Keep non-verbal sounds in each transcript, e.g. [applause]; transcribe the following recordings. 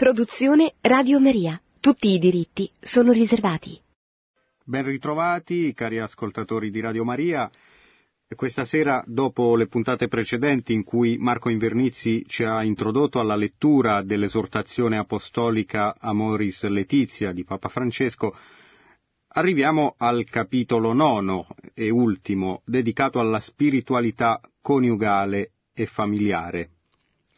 Produzione Radio Maria. Tutti i diritti sono riservati. Ben ritrovati, cari ascoltatori di Radio Maria. Questa sera, dopo le puntate precedenti in cui Marco Invernizzi ci ha introdotto alla lettura dell'esortazione apostolica Amoris Letizia di Papa Francesco, arriviamo al capitolo nono e ultimo, dedicato alla spiritualità coniugale e familiare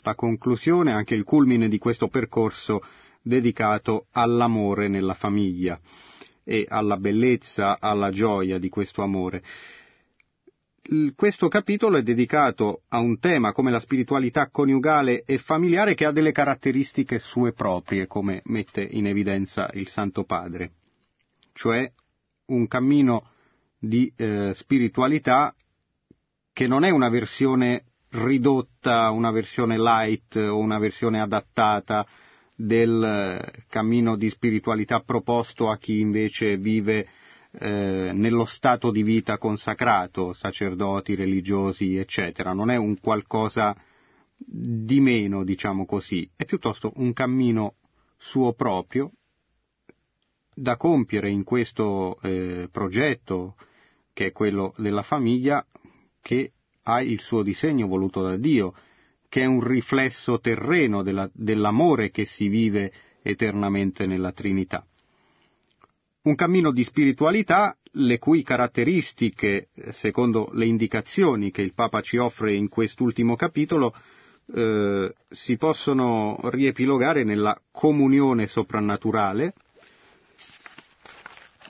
la conclusione, anche il culmine di questo percorso dedicato all'amore nella famiglia e alla bellezza, alla gioia di questo amore. Questo capitolo è dedicato a un tema come la spiritualità coniugale e familiare che ha delle caratteristiche sue proprie, come mette in evidenza il Santo Padre, cioè un cammino di eh, spiritualità che non è una versione ridotta, una versione light o una versione adattata del eh, cammino di spiritualità proposto a chi invece vive eh, nello stato di vita consacrato, sacerdoti, religiosi, eccetera. Non è un qualcosa di meno, diciamo così, è piuttosto un cammino suo proprio da compiere in questo eh, progetto che è quello della famiglia che ha il suo disegno voluto da Dio, che è un riflesso terreno della, dell'amore che si vive eternamente nella Trinità. Un cammino di spiritualità le cui caratteristiche, secondo le indicazioni che il Papa ci offre in quest'ultimo capitolo, eh, si possono riepilogare nella comunione soprannaturale,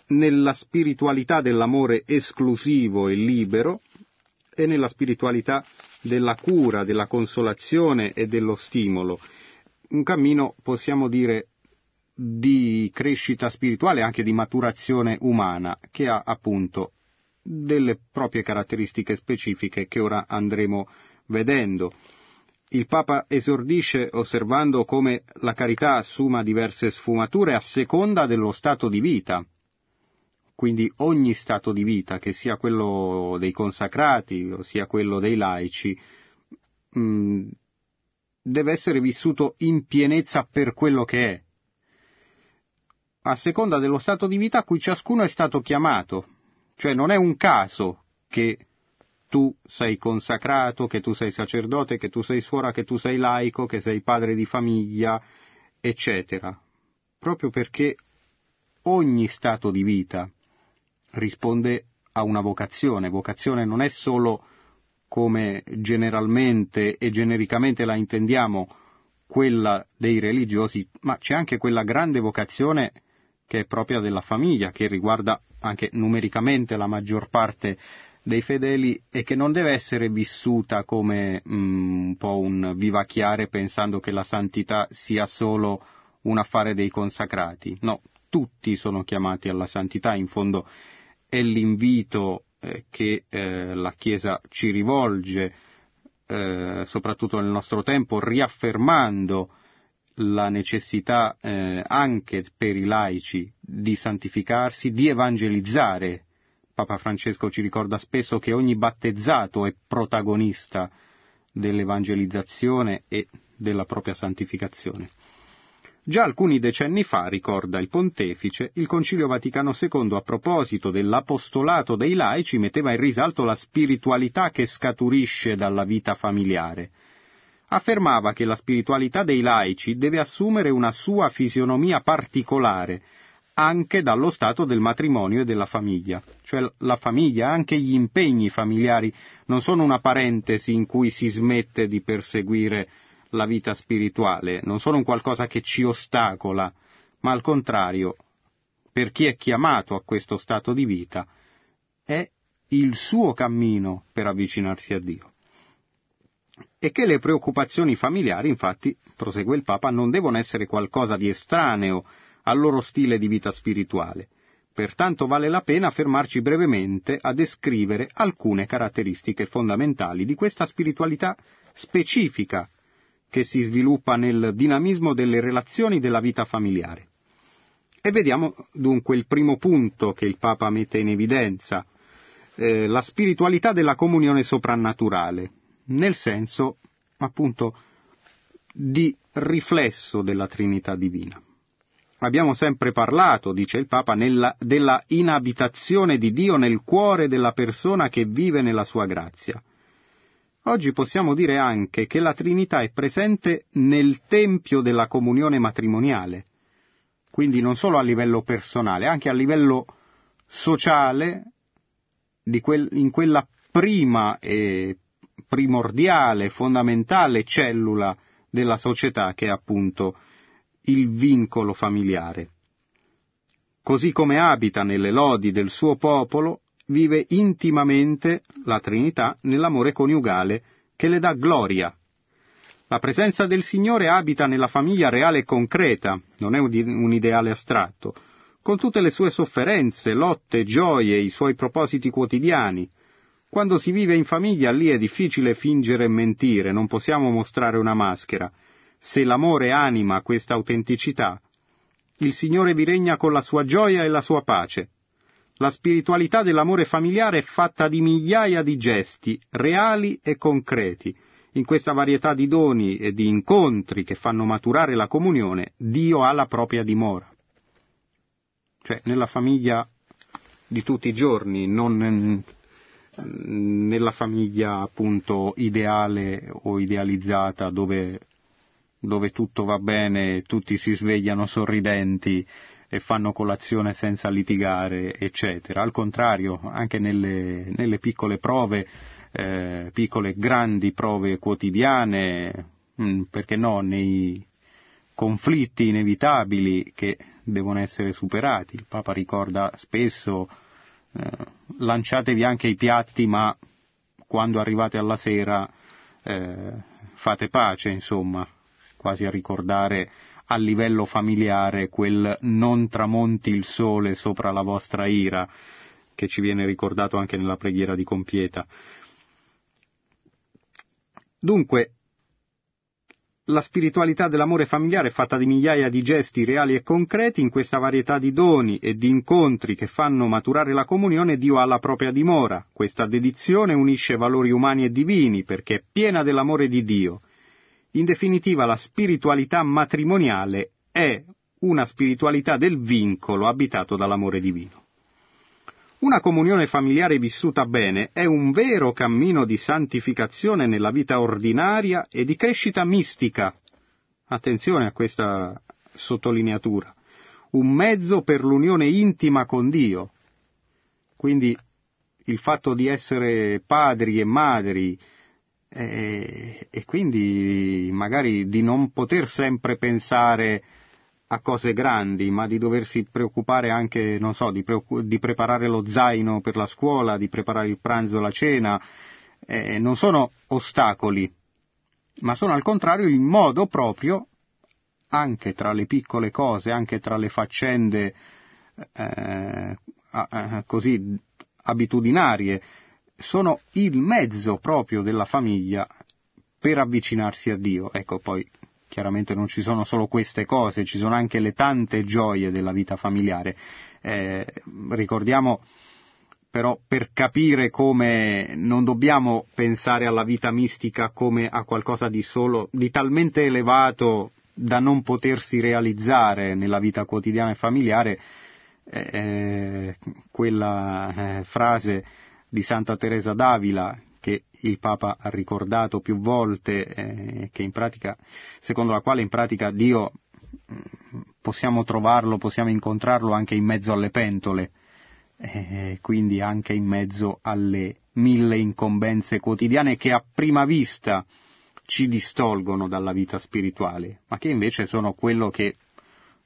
nella spiritualità dell'amore esclusivo e libero, e nella spiritualità della cura, della consolazione e dello stimolo. Un cammino, possiamo dire, di crescita spirituale, anche di maturazione umana, che ha appunto delle proprie caratteristiche specifiche che ora andremo vedendo. Il Papa esordisce osservando come la carità assuma diverse sfumature a seconda dello stato di vita, quindi ogni stato di vita, che sia quello dei consacrati o sia quello dei laici, mm, deve essere vissuto in pienezza per quello che è, a seconda dello stato di vita a cui ciascuno è stato chiamato. Cioè non è un caso che tu sei consacrato, che tu sei sacerdote, che tu sei suora, che tu sei laico, che sei padre di famiglia, eccetera. Proprio perché ogni stato di vita risponde a una vocazione. Vocazione non è solo come generalmente e genericamente la intendiamo quella dei religiosi, ma c'è anche quella grande vocazione che è propria della famiglia, che riguarda anche numericamente la maggior parte dei fedeli e che non deve essere vissuta come mm, un po' un vivacchiare pensando che la santità sia solo un affare dei consacrati. No, tutti sono chiamati alla santità, in fondo è l'invito eh, che eh, la Chiesa ci rivolge, eh, soprattutto nel nostro tempo, riaffermando la necessità anche per i laici di santificarsi, di evangelizzare. Papa Francesco ci ricorda spesso che ogni battezzato è protagonista dell'evangelizzazione e della propria santificazione. Già alcuni decenni fa, ricorda il pontefice, il Concilio Vaticano II a proposito dell'apostolato dei laici metteva in risalto la spiritualità che scaturisce dalla vita familiare. Affermava che la spiritualità dei laici deve assumere una sua fisionomia particolare, anche dallo stato del matrimonio e della famiglia. Cioè la famiglia, anche gli impegni familiari, non sono una parentesi in cui si smette di perseguire la vita spirituale, non sono un qualcosa che ci ostacola, ma al contrario, per chi è chiamato a questo stato di vita, è il suo cammino per avvicinarsi a Dio. E che le preoccupazioni familiari, infatti, prosegue il Papa, non devono essere qualcosa di estraneo al loro stile di vita spirituale. Pertanto vale la pena fermarci brevemente a descrivere alcune caratteristiche fondamentali di questa spiritualità specifica che si sviluppa nel dinamismo delle relazioni della vita familiare. E vediamo dunque il primo punto che il Papa mette in evidenza, eh, la spiritualità della comunione soprannaturale, nel senso appunto di riflesso della Trinità divina. Abbiamo sempre parlato, dice il Papa, nella, della inabitazione di Dio nel cuore della persona che vive nella sua grazia. Oggi possiamo dire anche che la Trinità è presente nel tempio della comunione matrimoniale, quindi non solo a livello personale, anche a livello sociale, quel, in quella prima e primordiale, fondamentale cellula della società che è appunto il vincolo familiare. Così come abita nelle lodi del suo popolo, vive intimamente la Trinità nell'amore coniugale che le dà gloria. La presenza del Signore abita nella famiglia reale e concreta, non è un ideale astratto, con tutte le sue sofferenze, lotte, gioie, i suoi propositi quotidiani. Quando si vive in famiglia lì è difficile fingere e mentire, non possiamo mostrare una maschera. Se l'amore anima questa autenticità, il Signore vi regna con la sua gioia e la sua pace. La spiritualità dell'amore familiare è fatta di migliaia di gesti, reali e concreti. In questa varietà di doni e di incontri che fanno maturare la comunione, Dio ha la propria dimora. Cioè, nella famiglia di tutti i giorni, non nella famiglia appunto ideale o idealizzata dove, dove tutto va bene, tutti si svegliano sorridenti, e fanno colazione senza litigare, eccetera. Al contrario, anche nelle, nelle piccole prove, eh, piccole grandi prove quotidiane, mh, mm, perché no, nei conflitti inevitabili che devono essere superati. Il Papa ricorda spesso eh, lanciatevi anche i piatti, ma quando arrivate alla sera eh, fate pace, insomma, quasi a ricordare a livello familiare quel non tramonti il sole sopra la vostra ira, che ci viene ricordato anche nella preghiera di compieta. Dunque, la spiritualità dell'amore familiare è fatta di migliaia di gesti reali e concreti, in questa varietà di doni e di incontri che fanno maturare la comunione, Dio ha la propria dimora. Questa dedizione unisce valori umani e divini perché è piena dell'amore di Dio in definitiva, la spiritualità matrimoniale è una spiritualità del vincolo abitato dall'amore divino. Una comunione familiare vissuta bene è un vero cammino di santificazione nella vita ordinaria e di crescita mistica. Attenzione a questa sottolineatura. Un mezzo per l'unione intima con Dio. Quindi il fatto di essere padri e madri, e, e quindi magari di non poter sempre pensare a cose grandi, ma di doversi preoccupare anche, non so, di, preoccup- di preparare lo zaino per la scuola, di preparare il pranzo, la cena, eh, non sono ostacoli, ma sono al contrario il modo proprio, anche tra le piccole cose, anche tra le faccende eh, così abitudinarie, sono il mezzo proprio della famiglia per avvicinarsi a Dio. Ecco, poi chiaramente non ci sono solo queste cose, ci sono anche le tante gioie della vita familiare. Eh, ricordiamo però per capire come non dobbiamo pensare alla vita mistica come a qualcosa di solo, di talmente elevato da non potersi realizzare nella vita quotidiana e familiare, eh, eh quella eh, frase di Santa Teresa d'Avila, che il Papa ha ricordato più volte, eh, pratica, secondo la quale in pratica Dio mm, possiamo trovarlo, possiamo incontrarlo anche in mezzo alle pentole, eh, quindi anche in mezzo alle mille incombenze quotidiane che a prima vista ci distolgono dalla vita spirituale, ma che invece sono quello che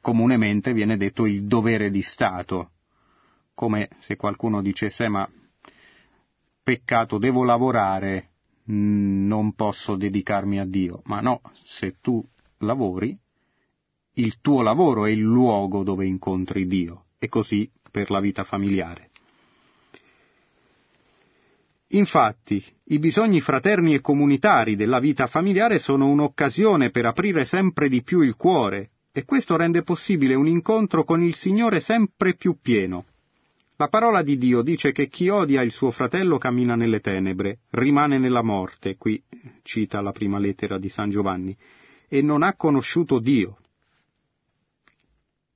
comunemente viene detto il dovere di Stato, come se qualcuno dicesse ma peccato, devo lavorare, mm, non posso dedicarmi a Dio. Ma no, se tu lavori, il tuo lavoro è il luogo dove incontri Dio, e così per la vita familiare. Infatti, i bisogni fraterni e comunitari della vita familiare sono un'occasione per aprire sempre di più il cuore, e questo rende possibile un incontro con il Signore sempre più pieno. La parola di Dio dice che chi odia il suo fratello cammina nelle tenebre, rimane nella morte, qui cita la prima lettera di San Giovanni, e non ha conosciuto Dio.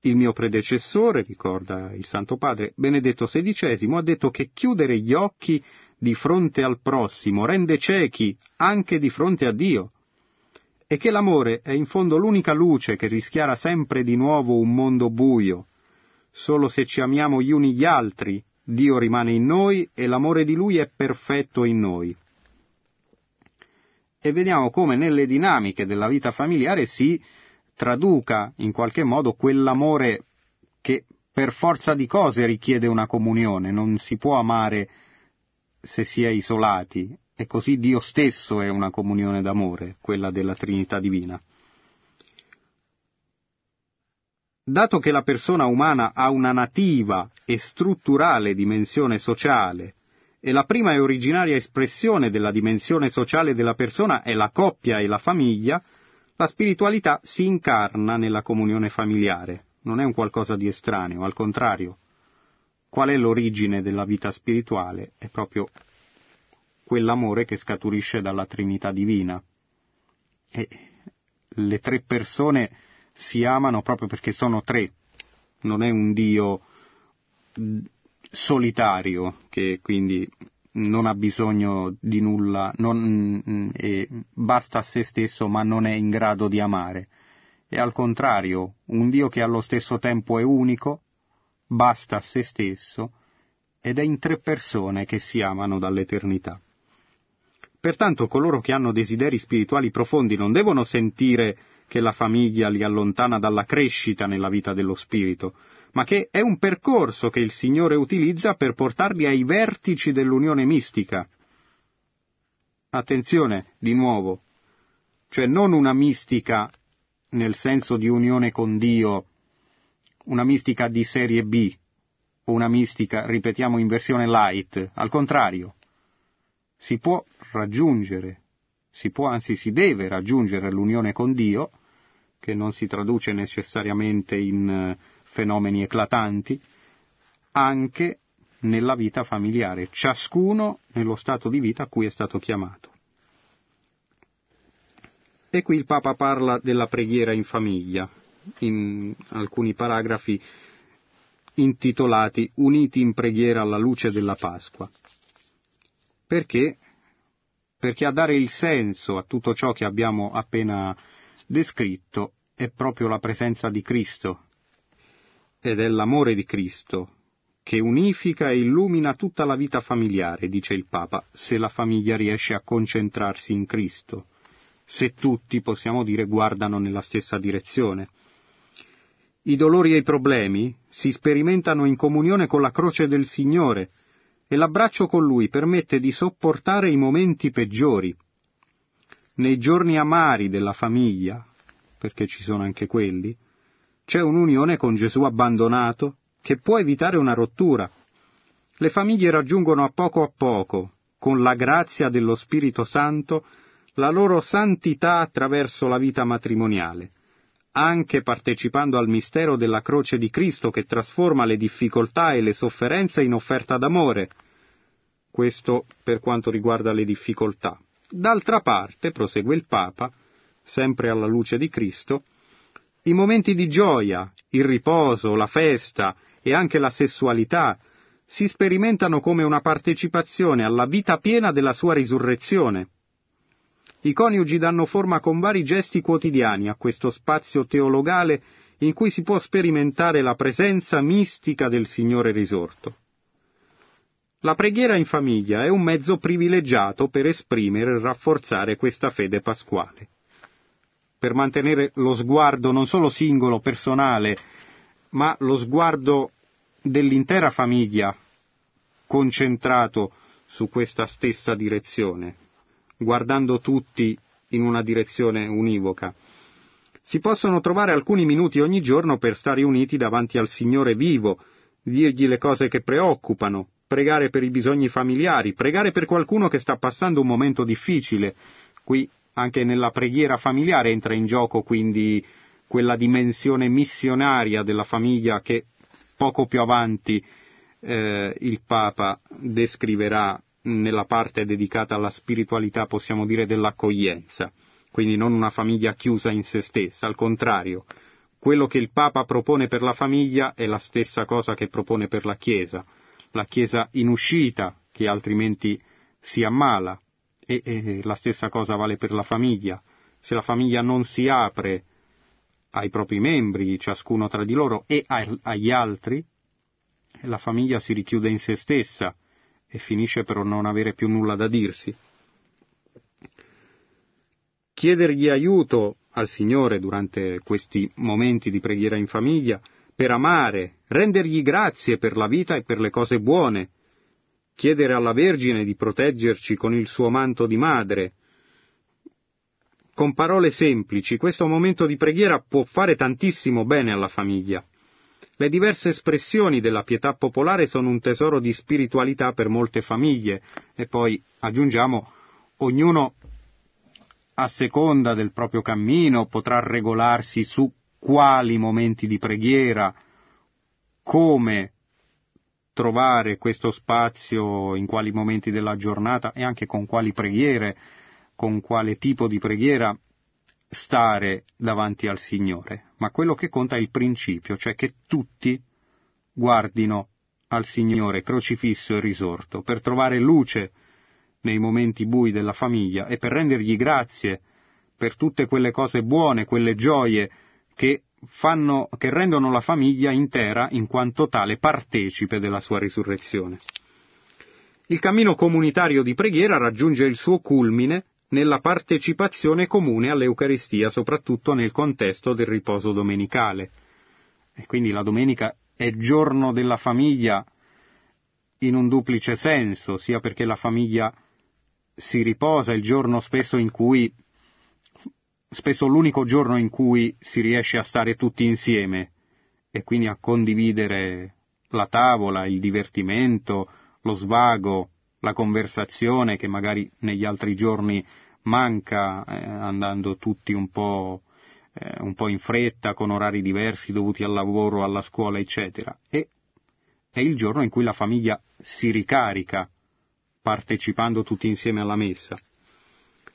Il mio predecessore, ricorda il Santo Padre, Benedetto XVI, ha detto che chiudere gli occhi di fronte al prossimo rende ciechi anche di fronte a Dio e che l'amore è in fondo l'unica luce che rischiara sempre di nuovo un mondo buio. Solo se ci amiamo gli uni gli altri, Dio rimane in noi e l'amore di Lui è perfetto in noi. E vediamo come nelle dinamiche della vita familiare si traduca in qualche modo quell'amore che per forza di cose richiede una comunione, non si può amare se si è isolati, e così Dio stesso è una comunione d'amore, quella della Trinità divina. Dato che la persona umana ha una nativa e strutturale dimensione sociale, e la prima e originaria espressione della dimensione sociale della persona è la coppia e la famiglia, la spiritualità si incarna nella comunione familiare, non è un qualcosa di estraneo, al contrario. Qual è l'origine della vita spirituale? È proprio quell'amore che scaturisce dalla Trinità divina. E le tre persone si amano proprio perché sono tre, non è un Dio solitario che quindi non ha bisogno di nulla, non, mm, basta a se stesso ma non è in grado di amare. E al contrario, un Dio che allo stesso tempo è unico, basta a se stesso, ed è in tre persone che si amano dall'eternità. Pertanto coloro che hanno desideri spirituali profondi non devono sentire che la famiglia li allontana dalla crescita nella vita dello spirito, ma che è un percorso che il Signore utilizza per portarli ai vertici dell'unione mistica. Attenzione, di nuovo, cioè non una mistica nel senso di unione con Dio, una mistica di serie B, o una mistica, ripetiamo, in versione light, al contrario, si può raggiungere, si può, anzi si deve raggiungere l'unione con Dio, che non si traduce necessariamente in fenomeni eclatanti, anche nella vita familiare, ciascuno nello stato di vita a cui è stato chiamato. E qui il Papa parla della preghiera in famiglia, in alcuni paragrafi intitolati Uniti in preghiera alla luce della Pasqua. Perché? Perché a dare il senso a tutto ciò che abbiamo appena descritto è proprio la presenza di Cristo, ed è l'amore di Cristo che unifica e illumina tutta la vita familiare, dice il Papa, se la famiglia riesce a concentrarsi in Cristo, se tutti, possiamo dire, guardano nella stessa direzione. I dolori e i problemi si sperimentano in comunione con la croce del Signore e l'abbraccio con Lui permette di sopportare i momenti peggiori. Nei giorni amari della famiglia, perché ci sono anche quelli, c'è un'unione con Gesù abbandonato che può evitare una rottura. Le famiglie raggiungono a poco a poco, con la grazia dello Spirito Santo, la loro santità attraverso la vita matrimoniale, anche partecipando al mistero della croce di Cristo che trasforma le difficoltà e le sofferenze in offerta d'amore. Questo per quanto riguarda le difficoltà. D'altra parte, prosegue il Papa, sempre alla luce di Cristo, i momenti di gioia, il riposo, la festa e anche la sessualità si sperimentano come una partecipazione alla vita piena della sua risurrezione. I coniugi danno forma con vari gesti quotidiani a questo spazio teologale in cui si può sperimentare la presenza mistica del Signore risorto. La preghiera in famiglia è un mezzo privilegiato per esprimere e rafforzare questa fede pasquale per mantenere lo sguardo non solo singolo, personale, ma lo sguardo dell'intera famiglia concentrato su questa stessa direzione, guardando tutti in una direzione univoca. Si possono trovare alcuni minuti ogni giorno per stare uniti davanti al Signore vivo, dirgli le cose che preoccupano, pregare per i bisogni familiari, pregare per qualcuno che sta passando un momento difficile. Qui anche nella preghiera familiare entra in gioco quindi quella dimensione missionaria della famiglia che poco più avanti eh, il Papa descriverà nella parte dedicata alla spiritualità, possiamo dire, dell'accoglienza. quindi non una famiglia chiusa in se stessa, al contrario, quello che il Papa propone per la famiglia è la stessa cosa che propone per la Chiesa, la Chiesa in uscita, che altrimenti si ammala, e, e la stessa cosa vale per la famiglia. Se la famiglia non si apre ai propri membri, ciascuno tra di loro, e agli altri, la famiglia si richiude in se stessa e finisce per non avere più nulla da dirsi chiedergli aiuto al Signore durante questi momenti di preghiera in famiglia, per amare, rendergli grazie per la vita e per le cose buone, chiedere alla Vergine di proteggerci con il suo manto di madre. Con parole semplici, questo momento di preghiera può fare tantissimo bene alla famiglia. Le diverse espressioni della pietà popolare sono un tesoro di spiritualità per molte famiglie e poi aggiungiamo ognuno a seconda del proprio cammino potrà regolarsi su quali momenti di preghiera, come trovare questo spazio in quali momenti della giornata e anche con quali preghiere, con quale tipo di preghiera stare davanti al Signore. Ma quello che conta è il principio, cioè che tutti guardino al Signore crocifisso e risorto, per trovare luce nei momenti bui della famiglia e per rendergli grazie per tutte quelle cose buone, quelle gioie che, fanno, che rendono la famiglia intera in quanto tale partecipe della sua risurrezione. Il cammino comunitario di preghiera raggiunge il suo culmine nella partecipazione comune all'Eucaristia, soprattutto nel contesto del riposo domenicale. E quindi la domenica è giorno della famiglia in un duplice senso, sia perché la famiglia si riposa il giorno spesso in cui spesso l'unico giorno in cui si riesce a stare tutti insieme e quindi a condividere la tavola, il divertimento, lo svago, la conversazione che magari negli altri giorni manca eh, andando tutti un po', eh, un po' in fretta con orari diversi dovuti al lavoro, alla scuola, eccetera. E è il giorno in cui la famiglia si ricarica partecipando tutti insieme alla messa.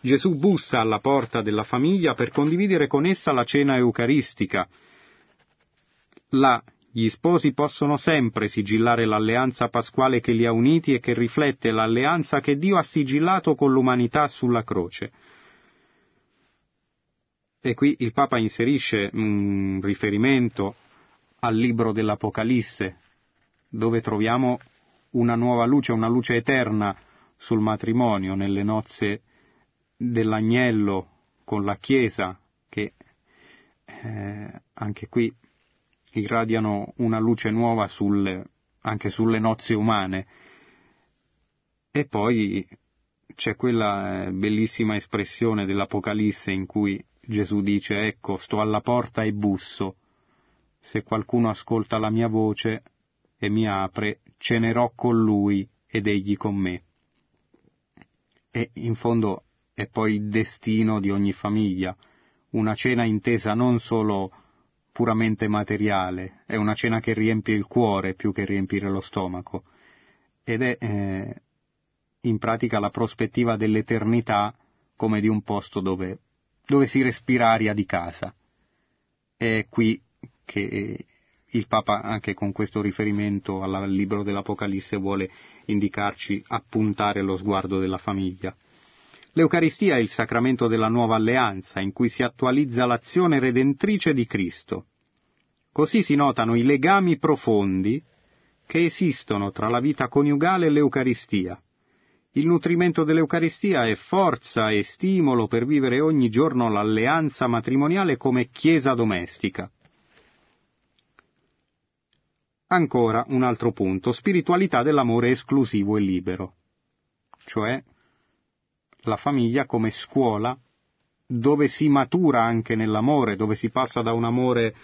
Gesù bussa alla porta della famiglia per condividere con essa la cena eucaristica. Là gli sposi possono sempre sigillare l'alleanza pasquale che li ha uniti e che riflette l'alleanza che Dio ha sigillato con l'umanità sulla croce. E qui il Papa inserisce un riferimento al libro dell'Apocalisse, dove troviamo una nuova luce, una luce eterna sul matrimonio, nelle nozze dell'agnello con la Chiesa, che eh, anche qui irradiano una luce nuova sulle, anche sulle nozze umane. E poi c'è quella eh, bellissima espressione dell'Apocalisse in cui Gesù dice ecco sto alla porta e busso, se qualcuno ascolta la mia voce e mi apre, cenerò con lui ed egli con me. E in fondo è poi il destino di ogni famiglia, una cena intesa non solo puramente materiale, è una cena che riempie il cuore più che riempire lo stomaco, ed è eh, in pratica la prospettiva dell'eternità come di un posto dove, dove si respira aria di casa. È qui che il Papa, anche con questo riferimento al libro dell'Apocalisse, vuole indicarci, appuntare lo sguardo della famiglia. L'Eucaristia è il sacramento della nuova alleanza, in cui si attualizza l'azione redentrice di Cristo. Così si notano i legami profondi che esistono tra la vita coniugale e l'Eucaristia. Il nutrimento dell'Eucaristia è forza e stimolo per vivere ogni giorno l'alleanza matrimoniale come chiesa domestica. Ancora un altro punto, spiritualità dell'amore esclusivo e libero, cioè la famiglia come scuola dove si matura anche nell'amore, dove si passa da un amore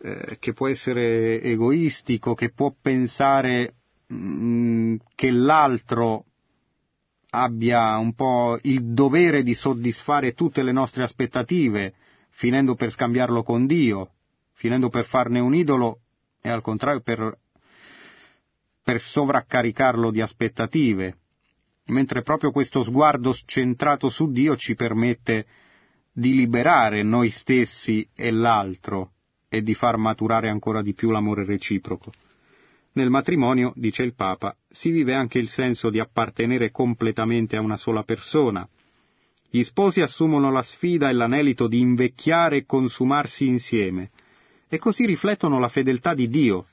eh, che può essere egoistico, che può pensare mh, mm, che l'altro abbia un po' il dovere di soddisfare tutte le nostre aspettative, finendo per scambiarlo con Dio, finendo per farne un idolo e al contrario per, per sovraccaricarlo di aspettative mentre proprio questo sguardo centrato su Dio ci permette di liberare noi stessi e l'altro e di far maturare ancora di più l'amore reciproco. Nel matrimonio, dice il Papa, si vive anche il senso di appartenere completamente a una sola persona. Gli sposi assumono la sfida e l'anelito di invecchiare e consumarsi insieme, e così riflettono la fedeltà di Dio.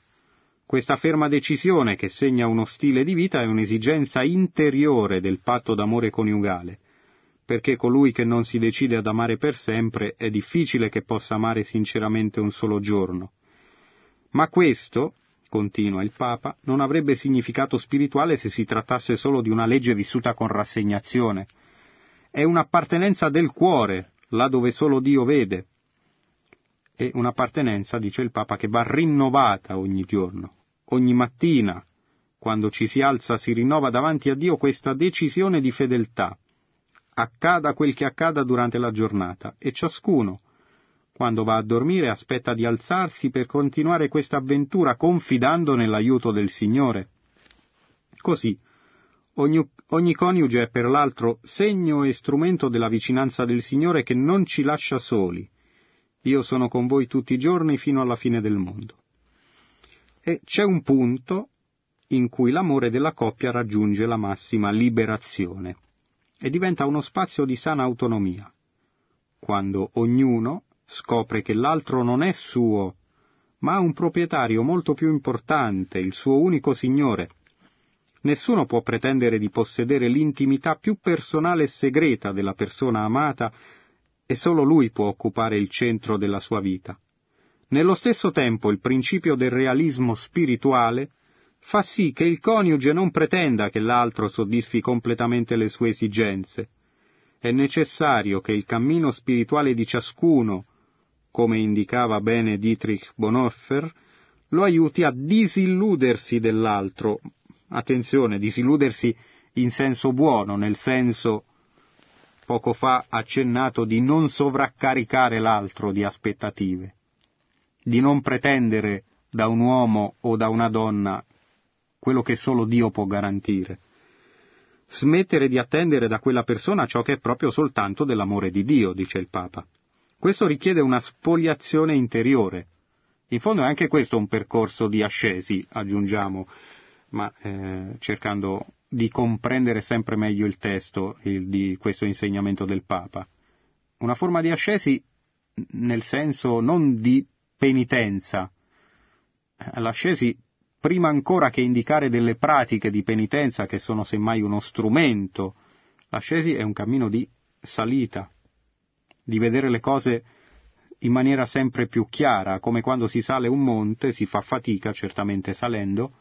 Questa ferma decisione che segna uno stile di vita è un'esigenza interiore del patto d'amore coniugale, perché colui che non si decide ad amare per sempre è difficile che possa amare sinceramente un solo giorno. Ma questo, continua il Papa, non avrebbe significato spirituale se si trattasse solo di una legge vissuta con rassegnazione. È un'appartenenza del cuore, là dove solo Dio vede. È un'appartenenza, dice il Papa, che va rinnovata ogni giorno. Ogni mattina, quando ci si alza, si rinnova davanti a Dio questa decisione di fedeltà. Accada quel che accada durante la giornata, e ciascuno, quando va a dormire aspetta di alzarsi per continuare questa avventura confidando nell'aiuto del Signore. Così, ogni, ogni coniuge è per l'altro segno e strumento della vicinanza del Signore che non ci lascia soli. Io sono con voi tutti i giorni fino alla fine del mondo. E c'è un punto in cui l'amore della coppia raggiunge la massima liberazione e diventa uno spazio di sana autonomia, quando ognuno scopre che l'altro non è suo, ma ha un proprietario molto più importante, il suo unico signore. Nessuno può pretendere di possedere l'intimità più personale e segreta della persona amata e solo lui può occupare il centro della sua vita. Nello stesso tempo il principio del realismo spirituale fa sì che il coniuge non pretenda che l'altro soddisfi completamente le sue esigenze. È necessario che il cammino spirituale di ciascuno come indicava bene Dietrich Bonhoeffer, lo aiuti a disilludersi dell'altro. Attenzione, disilludersi in senso buono, nel senso poco fa accennato di non sovraccaricare l'altro di aspettative, di non pretendere da un uomo o da una donna quello che solo Dio può garantire. Smettere di attendere da quella persona ciò che è proprio soltanto dell'amore di Dio, dice il Papa. Questo richiede una spoliazione interiore. In fondo è anche questo un percorso di ascesi, aggiungiamo, ma eh, cercando di comprendere sempre meglio il testo il, di questo insegnamento del Papa. Una forma di ascesi nel senso non di penitenza. L'ascesi, prima ancora che indicare delle pratiche di penitenza che sono semmai uno strumento, l'ascesi è un cammino di salita, di vedere le cose in maniera sempre più chiara, come quando si sale un monte, si fa fatica certamente salendo,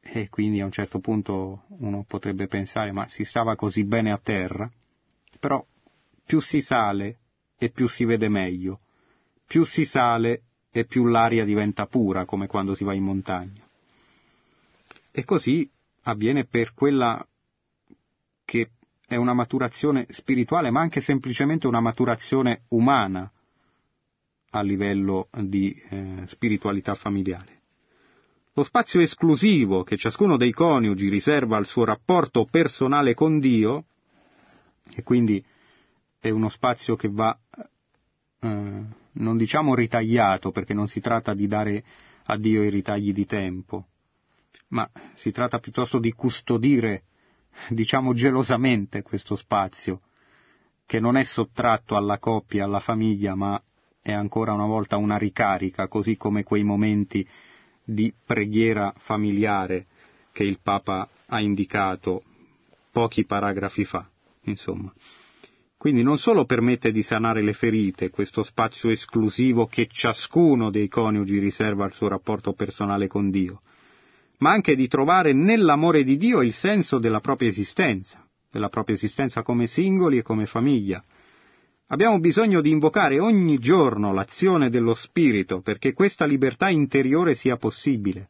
e quindi a un certo punto uno potrebbe pensare ma si stava così bene a terra, però più si sale e più si vede meglio, più si sale e più l'aria diventa pura, come quando si va in montagna. E così avviene per quella che è una maturazione spirituale, ma anche semplicemente una maturazione umana a livello di eh, spiritualità familiare. Lo spazio esclusivo che ciascuno dei coniugi riserva al suo rapporto personale con Dio, e quindi è uno spazio che va, eh, non diciamo ritagliato, perché non si tratta di dare a Dio i ritagli di tempo, ma si tratta piuttosto di custodire diciamo gelosamente questo spazio, che non è sottratto alla coppia, alla famiglia, ma è ancora una volta una ricarica, così come quei momenti di preghiera familiare che il Papa ha indicato pochi paragrafi fa, insomma. Quindi non solo permette di sanare le ferite, questo spazio esclusivo che ciascuno dei coniugi riserva al suo rapporto personale con Dio, ma anche di trovare nell'amore di Dio il senso della propria esistenza, della propria esistenza come singoli e come famiglia. Abbiamo bisogno di invocare ogni giorno l'azione dello Spirito perché questa libertà interiore sia possibile.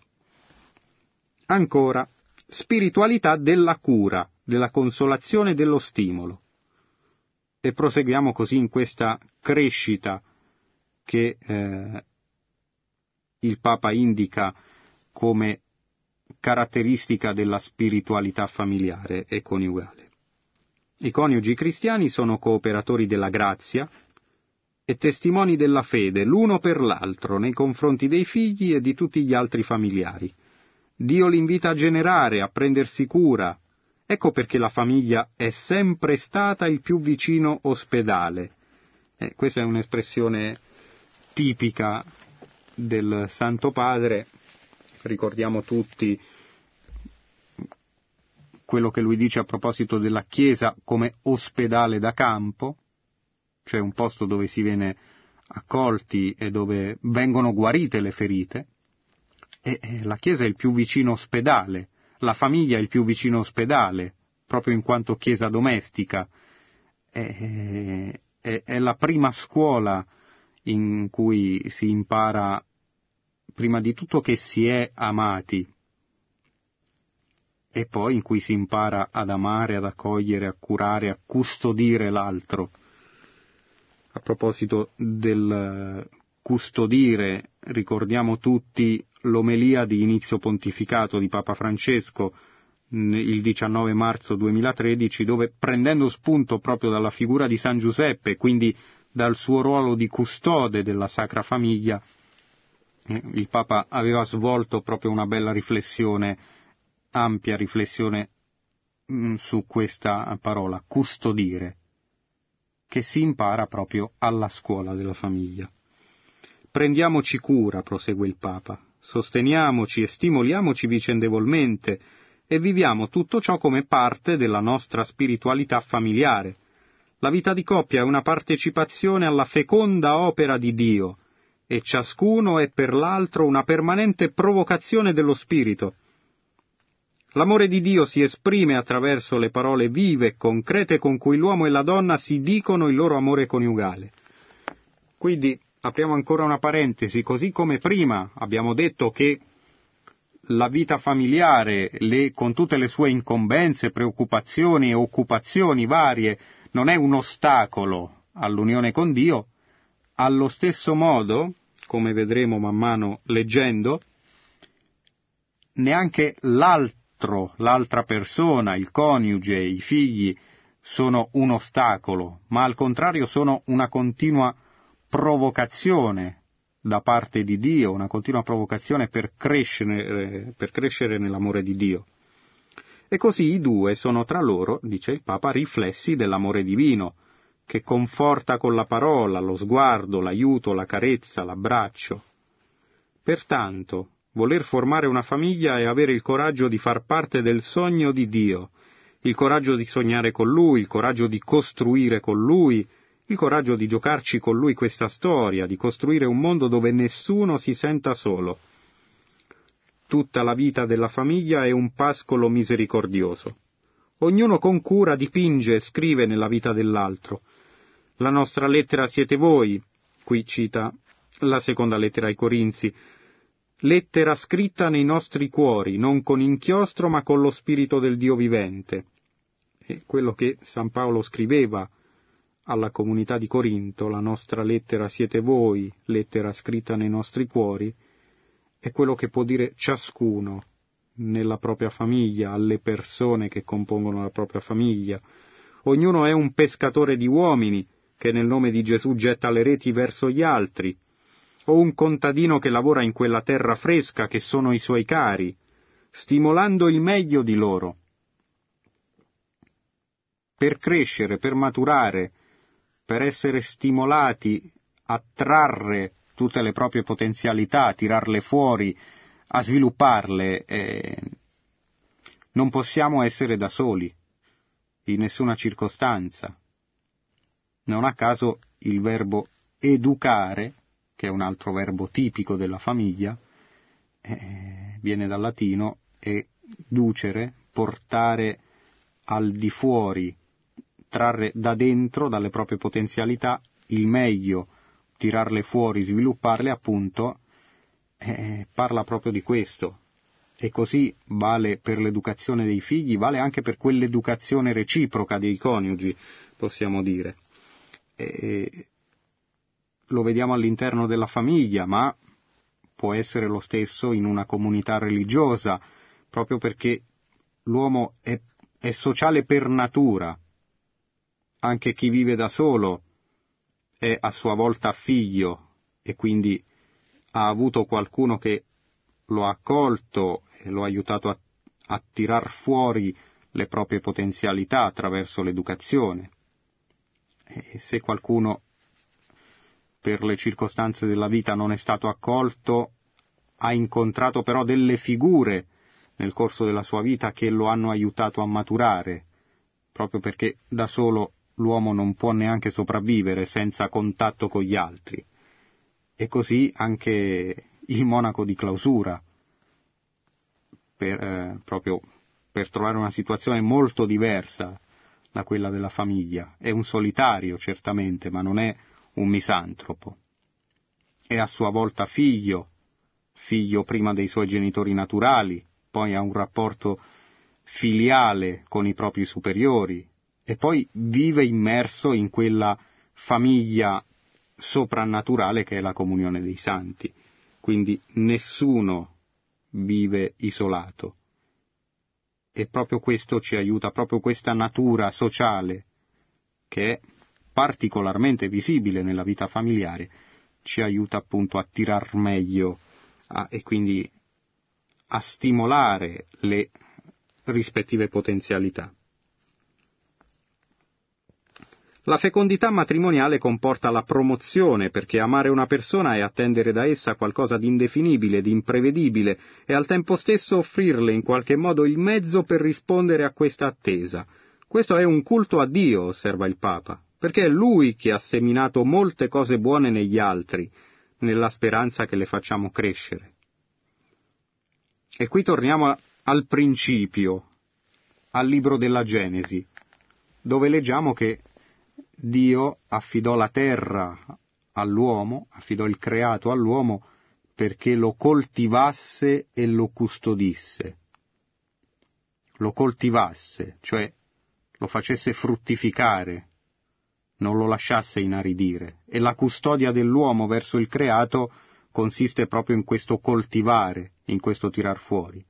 Ancora, spiritualità della cura, della consolazione e dello stimolo. E proseguiamo così in questa crescita che eh, il Papa indica come caratteristica della spiritualità familiare e coniugale. I coniugi cristiani sono cooperatori della grazia, e testimoni della fede l'uno per l'altro nei confronti dei figli e di tutti gli altri familiari. Dio li invita a generare, a prendersi cura. Ecco perché la famiglia è sempre stata il più vicino ospedale. Eh, questa è un'espressione tipica del Santo Padre. Ricordiamo tutti quello che lui dice a proposito della Chiesa come ospedale da campo, cioè un posto dove si viene accolti e dove vengono guarite le ferite. E la Chiesa è il più vicino ospedale, la famiglia è il più vicino ospedale, proprio in quanto Chiesa domestica. È, è, è la prima scuola in cui si impara prima di tutto che si è amati e poi in cui si impara ad amare, ad accogliere, a curare, a custodire l'altro. A proposito del custodire, ricordiamo tutti l'omelia di inizio pontificato di Papa Francesco il 19 marzo 2013, dove prendendo spunto proprio dalla figura di San Giuseppe, quindi dal suo ruolo di custode della Sacra Famiglia, eh, il Papa aveva svolto proprio una bella riflessione, ampia riflessione mm, su questa parola, custodire, che si impara proprio alla scuola della famiglia. Prendiamoci cura, prosegue il Papa, sosteniamoci e stimoliamoci vicendevolmente e viviamo tutto ciò come parte della nostra spiritualità familiare. La vita di coppia è una partecipazione alla feconda opera di Dio e ciascuno è per l'altro una permanente provocazione dello spirito. L'amore di Dio si esprime attraverso le parole vive e concrete con cui l'uomo e la donna si dicono il loro amore coniugale. Quindi apriamo ancora una parentesi, così come prima abbiamo detto che la vita familiare, le, con tutte le sue incombenze, preoccupazioni e occupazioni varie, non è un ostacolo all'unione con Dio, allo stesso modo, come vedremo man mano leggendo, neanche l'altro, l'altra persona, il coniuge, i figli, sono un ostacolo, ma al contrario sono una continua provocazione da parte di Dio, una continua provocazione per crescere, per crescere nell'amore di Dio. E così i due sono tra loro, dice il Papa, riflessi dell'amore divino, che conforta con la parola, lo sguardo, l'aiuto, la carezza, l'abbraccio. Pertanto, voler formare una famiglia è avere il coraggio di far parte del sogno di Dio, il coraggio di sognare con Lui, il coraggio di costruire con Lui, il coraggio di giocarci con lui questa storia, di costruire un mondo dove nessuno si senta solo. Tutta la vita della famiglia è un pascolo misericordioso. Ognuno con cura dipinge e scrive nella vita dell'altro. La nostra lettera siete voi, qui cita la seconda lettera ai Corinzi, lettera scritta nei nostri cuori, non con inchiostro ma con lo spirito del Dio vivente. E quello che San Paolo scriveva alla comunità di Corinto, la nostra lettera siete voi, lettera scritta nei nostri cuori, è quello che può dire ciascuno nella propria famiglia, alle persone che compongono la propria famiglia. Ognuno è un pescatore di uomini che nel nome di Gesù getta le reti verso gli altri, o un contadino che lavora in quella terra fresca che sono i suoi cari, stimolando il meglio di loro. Per crescere, per maturare, per essere stimolati a trarre tutte le proprie potenzialità, a tirarle fuori, a svilupparle, eh, non possiamo essere da soli, in nessuna circostanza. Non a caso il verbo educare, che è un altro verbo tipico della famiglia, eh, viene dal latino educere, portare al di fuori trarre da dentro, dalle proprie potenzialità, il meglio, tirarle fuori, svilupparle appunto, eh, parla proprio di questo. E così vale per l'educazione dei figli, vale anche per quell'educazione reciproca dei coniugi, possiamo dire. E lo vediamo all'interno della famiglia, ma può essere lo stesso in una comunità religiosa, proprio perché l'uomo è, è sociale per natura, anche chi vive da solo è a sua volta figlio e quindi ha avuto qualcuno che lo ha accolto e lo ha aiutato a, a tirar fuori le proprie potenzialità attraverso l'educazione. E se qualcuno per le circostanze della vita non è stato accolto, ha incontrato però delle figure nel corso della sua vita che lo hanno aiutato a maturare, proprio perché da solo l'uomo non può neanche sopravvivere senza contatto con gli altri. E così anche il monaco di clausura, per, eh, proprio per trovare una situazione molto diversa da quella della famiglia. È un solitario, certamente, ma non è un misantropo. È a sua volta figlio, figlio prima dei suoi genitori naturali, poi ha un rapporto filiale con i propri superiori e poi vive immerso in quella famiglia soprannaturale che è la comunione dei santi. Quindi nessuno vive isolato. E proprio questo ci aiuta, proprio questa natura sociale che è particolarmente visibile nella vita familiare, ci aiuta appunto a tirar meglio a, e quindi a stimolare le rispettive potenzialità. La fecondità matrimoniale comporta la promozione, perché amare una persona è attendere da essa qualcosa di indefinibile, di imprevedibile, e al tempo stesso offrirle in qualche modo il mezzo per rispondere a questa attesa. Questo è un culto a Dio, osserva il Papa, perché è Lui che ha seminato molte cose buone negli altri, nella speranza che le facciamo crescere. E qui torniamo al principio, al libro della Genesi, dove leggiamo che Dio affidò la terra all'uomo, affidò il creato all'uomo perché lo coltivasse e lo custodisse. Lo coltivasse, cioè lo facesse fruttificare, non lo lasciasse inaridire. E la custodia dell'uomo verso il creato consiste proprio in questo coltivare, in questo tirar fuori.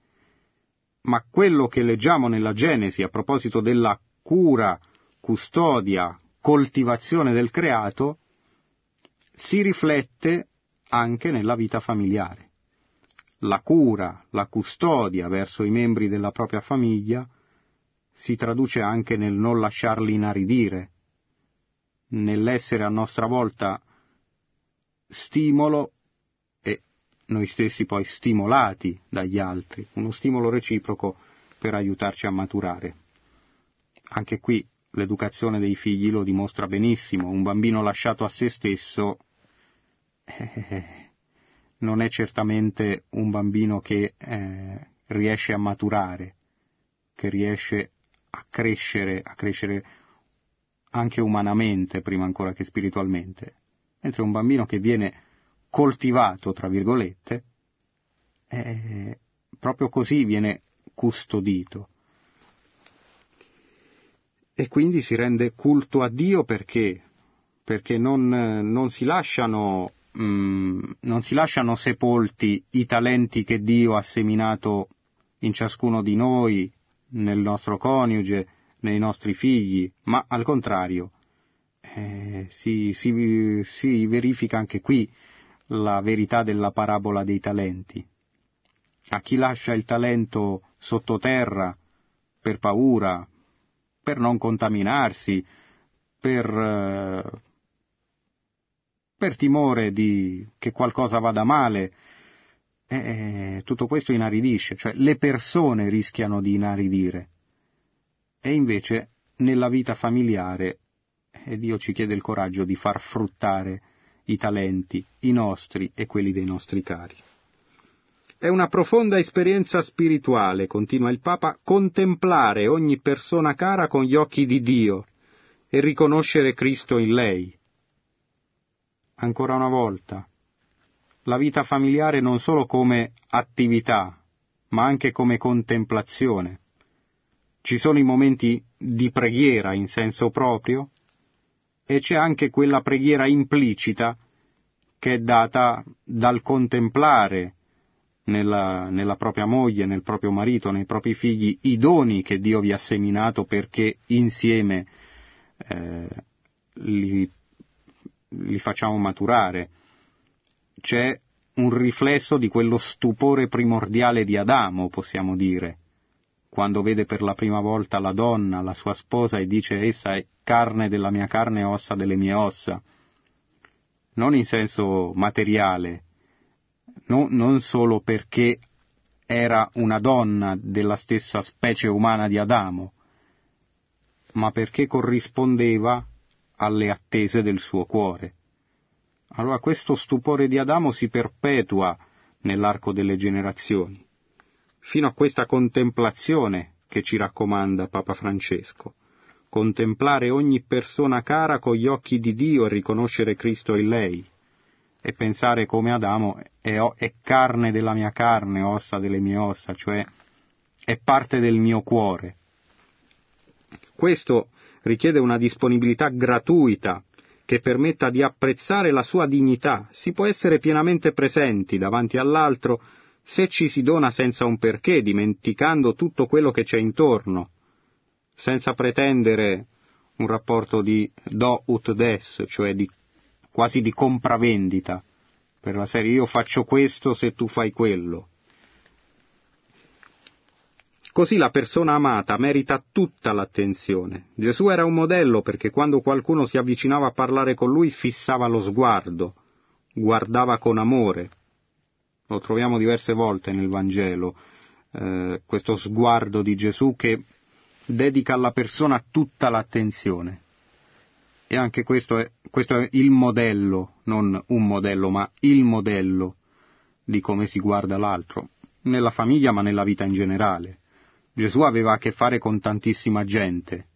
Ma quello che leggiamo nella Genesi a proposito della cura, custodia, coltivazione del creato, si riflette anche nella vita familiare. La cura, la custodia verso i membri della propria famiglia si traduce anche nel non lasciarli inaridire, nell'essere a nostra volta stimolo e noi stessi poi stimolati dagli altri, uno stimolo reciproco per aiutarci a maturare. Anche qui l'educazione dei figli lo dimostra benissimo, un bambino lasciato a se stesso eh, [laughs] non è certamente un bambino che eh, riesce a maturare, che riesce a crescere, a crescere anche umanamente prima ancora che spiritualmente, mentre un bambino che viene coltivato, tra virgolette, eh, proprio così viene custodito. E quindi si rende culto a Dio perché? Perché non, non, si lasciano, mm, non si lasciano sepolti i talenti che Dio ha seminato in ciascuno di noi, nel nostro coniuge, nei nostri figli, ma al contrario, eh, si, si, si verifica anche qui la verità della parabola dei talenti. A chi lascia il talento sottoterra per paura, per non contaminarsi, per, eh, per timore di, che qualcosa vada male, eh, tutto questo inaridisce, cioè le persone rischiano di inaridire. E invece nella vita familiare eh, Dio ci chiede il coraggio di far fruttare i talenti, i nostri e quelli dei nostri cari. È una profonda esperienza spirituale, continua il Papa, contemplare ogni persona cara con gli occhi di Dio e riconoscere Cristo in lei. Ancora una volta, la vita familiare non solo come attività, ma anche come contemplazione. Ci sono i momenti di preghiera in senso proprio e c'è anche quella preghiera implicita che è data dal contemplare nella, nella, propria moglie, nel proprio marito, nei propri figli, i doni che Dio vi ha seminato perché insieme eh, li, li facciamo maturare. C'è un riflesso di quello stupore primordiale di Adamo, possiamo dire, quando vede per la prima volta la donna, la sua sposa, e dice essa è carne della mia carne e ossa delle mie ossa. Non in senso materiale, no, non solo perché era una donna della stessa specie umana di Adamo, ma perché corrispondeva alle attese del suo cuore. Allora questo stupore di Adamo si perpetua nell'arco delle generazioni, fino a questa contemplazione che ci raccomanda Papa Francesco. Contemplare ogni persona cara con gli occhi di Dio e riconoscere Cristo in lei, e pensare come Adamo è, è carne della mia carne, ossa delle mie ossa, cioè è parte del mio cuore. Questo richiede una disponibilità gratuita che permetta di apprezzare la sua dignità. Si può essere pienamente presenti davanti all'altro se ci si dona senza un perché, dimenticando tutto quello che c'è intorno, senza pretendere un rapporto di do ut des, cioè di, quasi di compravendita, per la serie io faccio questo se tu fai quello. Così la persona amata merita tutta l'attenzione. Gesù era un modello perché quando qualcuno si avvicinava a parlare con lui fissava lo sguardo, guardava con amore. Lo troviamo diverse volte nel Vangelo, eh, questo sguardo di Gesù che dedica alla persona tutta l'attenzione. E anche questo è, questo è il modello, non un modello, ma il modello di come si guarda l'altro, nella famiglia ma nella vita in generale. Gesù aveva a che fare con tantissima gente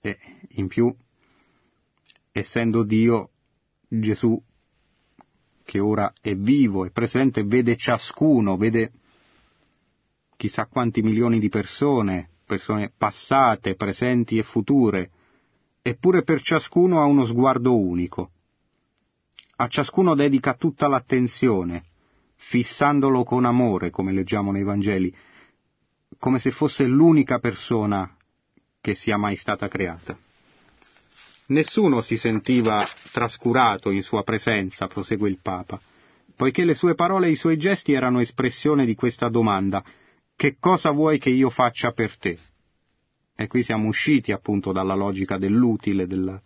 e in più, essendo Dio, Gesù, che ora è vivo e presente, vede ciascuno, vede chissà quanti milioni di persone, persone passate, presenti e future, eppure per ciascuno ha uno sguardo unico. A ciascuno dedica tutta l'attenzione, fissandolo con amore, come leggiamo nei Vangeli, come se fosse l'unica persona che sia mai stata creata. Nessuno si sentiva trascurato in sua presenza, prosegue il Papa, poiché le sue parole e i suoi gesti erano espressione di questa domanda che cosa vuoi che io faccia per te? E qui siamo usciti appunto dalla logica dell'utile, del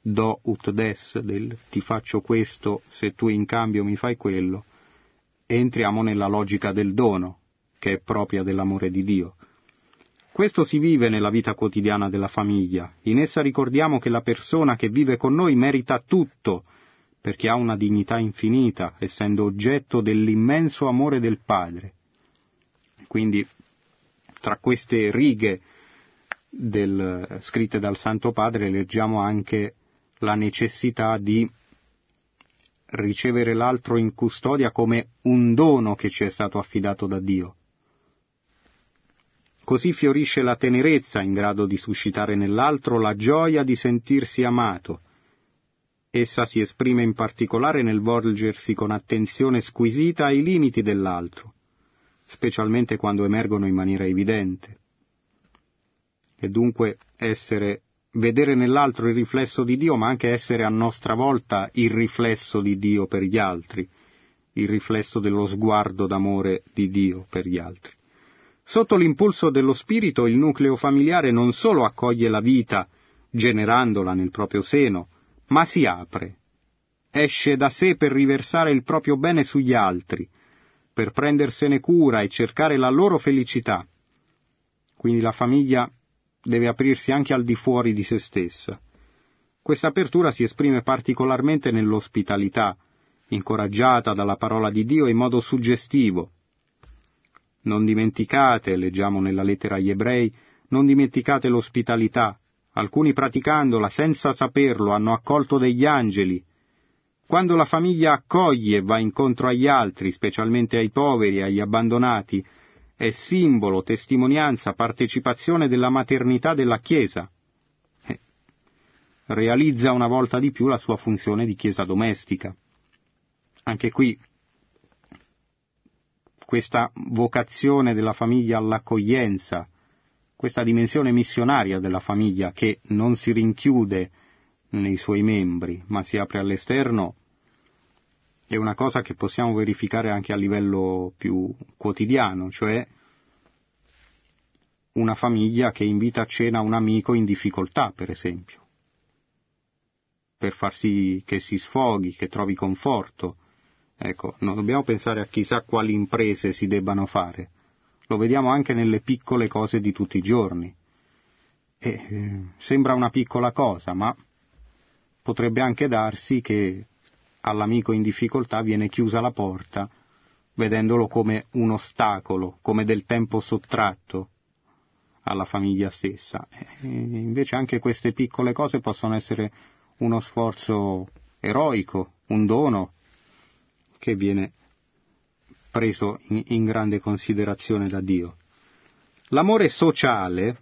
do ut des, del ti faccio questo se tu in cambio mi fai quello, e entriamo nella logica del dono, che è propria dell'amore di Dio. Questo si vive nella vita quotidiana della famiglia. In essa ricordiamo che la persona che vive con noi merita tutto, perché ha una dignità infinita, essendo oggetto dell'immenso amore del Padre. Quindi, tra queste righe del, scritte dal Santo Padre leggiamo anche la necessità di ricevere l'altro in custodia come un dono che ci è stato affidato da Dio. Così fiorisce la tenerezza in grado di suscitare nell'altro la gioia di sentirsi amato. Essa si esprime in particolare nel volgersi con attenzione squisita ai limiti dell'altro, specialmente quando emergono in maniera evidente. E dunque essere, vedere nell'altro il riflesso di Dio, ma anche essere a nostra volta il riflesso di Dio per gli altri, il riflesso dello sguardo d'amore di Dio per gli altri. Sotto l'impulso dello spirito il nucleo familiare non solo accoglie la vita, generandola nel proprio seno, ma si apre, esce da sé per riversare il proprio bene sugli altri, per prendersene cura e cercare la loro felicità. Quindi la famiglia deve aprirsi anche al di fuori di se stessa. Questa apertura si esprime particolarmente nell'ospitalità, incoraggiata dalla parola di Dio in modo suggestivo, non dimenticate, leggiamo nella lettera agli ebrei, non dimenticate l'ospitalità. Alcuni praticandola senza saperlo hanno accolto degli angeli. Quando la famiglia accoglie e va incontro agli altri, specialmente ai poveri e agli abbandonati, è simbolo, testimonianza, partecipazione della maternità della Chiesa. Eh, realizza una volta di più la sua funzione di Chiesa domestica. Anche qui questa vocazione della famiglia all'accoglienza, questa dimensione missionaria della famiglia che non si rinchiude nei suoi membri, ma si apre all'esterno, è una cosa che possiamo verificare anche a livello più quotidiano, cioè una famiglia che invita a cena un amico in difficoltà, per esempio, per far sì che si sfoghi, che trovi conforto. Ecco, non dobbiamo pensare a chissà quali imprese si debbano fare. Lo vediamo anche nelle piccole cose di tutti i giorni. E, eh, sembra una piccola cosa, ma potrebbe anche darsi che all'amico in difficoltà viene chiusa la porta, vedendolo come un ostacolo, come del tempo sottratto alla famiglia stessa. E invece anche queste piccole cose possono essere uno sforzo eroico, un dono che viene preso in, in grande considerazione da Dio. L'amore sociale,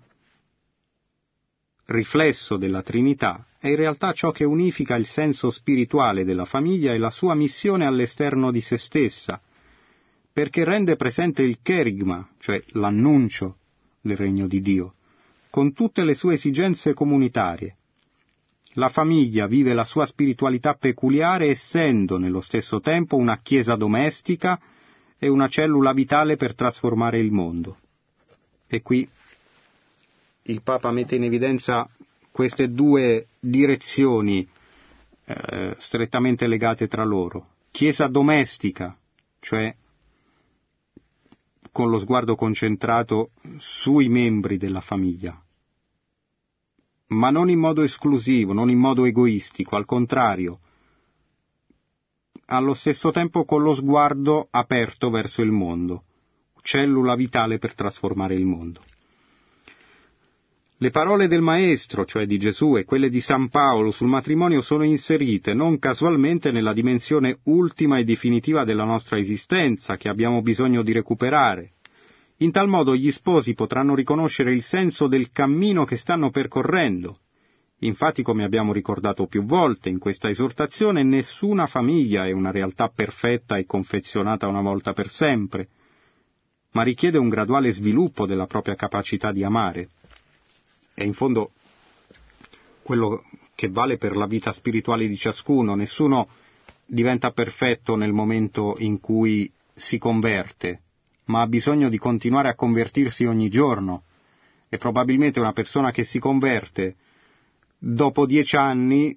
riflesso della Trinità, è in realtà ciò che unifica il senso spirituale della famiglia e la sua missione all'esterno di se stessa, perché rende presente il cherigma, cioè l'annuncio del regno di Dio, con tutte le sue esigenze comunitarie. La famiglia vive la sua spiritualità peculiare essendo nello stesso tempo una chiesa domestica e una cellula vitale per trasformare il mondo. E qui il Papa mette in evidenza queste due direzioni eh, strettamente legate tra loro. Chiesa domestica, cioè con lo sguardo concentrato sui membri della famiglia, ma non in modo esclusivo, non in modo egoistico, al contrario, allo stesso tempo con lo sguardo aperto verso il mondo, cellula vitale per trasformare il mondo. Le parole del Maestro, cioè di Gesù, e quelle di San Paolo sul matrimonio sono inserite non casualmente nella dimensione ultima e definitiva della nostra esistenza, che abbiamo bisogno di recuperare. In tal modo gli sposi potranno riconoscere il senso del cammino che stanno percorrendo. Infatti, come abbiamo ricordato più volte in questa esortazione, nessuna famiglia è una realtà perfetta e confezionata una volta per sempre, ma richiede un graduale sviluppo della propria capacità di amare è in fondo quello che vale per la vita spirituale di ciascuno. Nessuno diventa perfetto nel momento in cui si converte, ma ha bisogno di continuare a convertirsi ogni giorno. E probabilmente una persona che si converte dopo dieci anni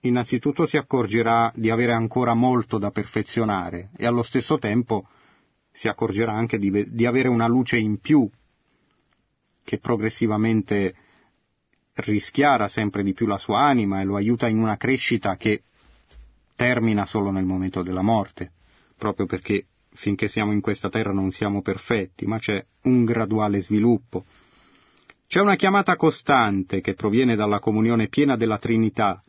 innanzitutto si accorgerà di avere ancora molto da perfezionare e allo stesso tempo si accorgerà anche di, di avere una luce in più che progressivamente rischiara sempre di più la sua anima e lo aiuta in una crescita che termina solo nel momento della morte, proprio perché finché siamo in questa terra non siamo perfetti, ma c'è un graduale sviluppo. C'è una chiamata costante che proviene dalla comunione piena della Trinità,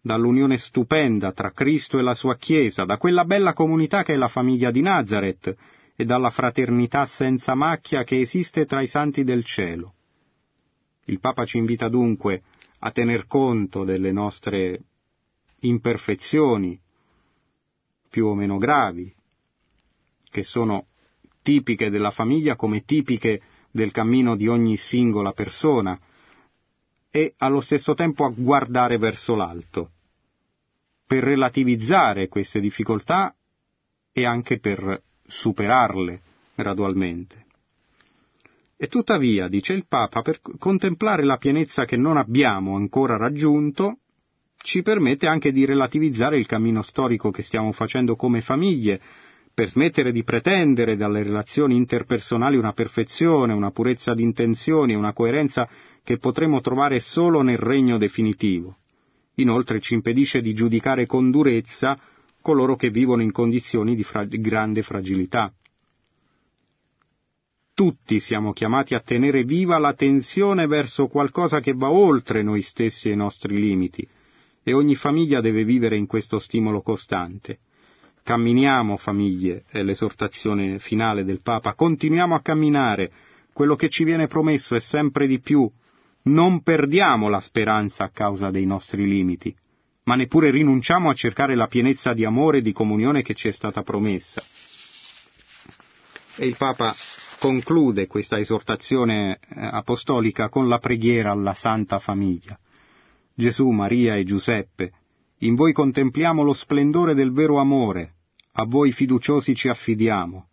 dall'unione stupenda tra Cristo e la sua Chiesa, da quella bella comunità che è la famiglia di Nazareth, e dalla fraternità senza macchia che esiste tra i santi del cielo. Il Papa ci invita dunque a tener conto delle nostre imperfezioni, più o meno gravi, che sono tipiche della famiglia come tipiche del cammino di ogni singola persona, e allo stesso tempo a guardare verso l'alto, per relativizzare queste difficoltà e anche per superarle gradualmente. E tuttavia, dice il Papa, per contemplare la pienezza che non abbiamo ancora raggiunto, ci permette anche di relativizzare il cammino storico che stiamo facendo come famiglie, per smettere di pretendere dalle relazioni interpersonali una perfezione, una purezza di intenzioni, una coerenza che potremo trovare solo nel regno definitivo. Inoltre ci impedisce di giudicare con durezza coloro che vivono in condizioni di fra- grande fragilità. Tutti siamo chiamati a tenere viva la tensione verso qualcosa che va oltre noi stessi e i nostri limiti, e ogni famiglia deve vivere in questo stimolo costante. Camminiamo, famiglie, è l'esortazione finale del Papa, continuiamo a camminare, quello che ci viene promesso è sempre di più, non perdiamo la speranza a causa dei nostri limiti ma neppure rinunciamo a cercare la pienezza di amore e di comunione che ci è stata promessa. E il Papa conclude questa esortazione eh, apostolica con la preghiera alla Santa Famiglia. Gesù, Maria e Giuseppe, in voi contempliamo lo splendore del vero amore, a voi fiduciosi ci affidiamo.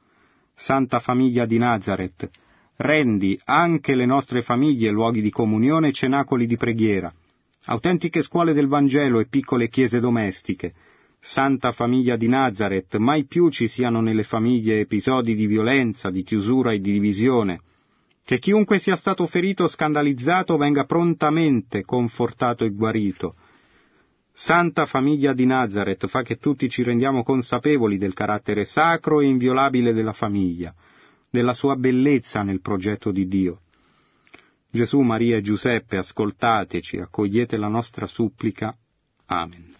Santa Famiglia di Nazareth, rendi anche le nostre famiglie luoghi di comunione e cenacoli di preghiera, autentiche scuole del Vangelo e piccole chiese domestiche. Santa Famiglia di Nazareth, mai più ci siano nelle famiglie episodi di violenza, di chiusura e di divisione. Che chiunque sia stato ferito o scandalizzato venga prontamente confortato e guarito. Santa Famiglia di Nazareth fa che tutti ci rendiamo consapevoli del carattere sacro e inviolabile della famiglia, della sua bellezza nel progetto di Dio. Gesù, Maria e Giuseppe, ascoltateci, accogliete la nostra supplica. Amen.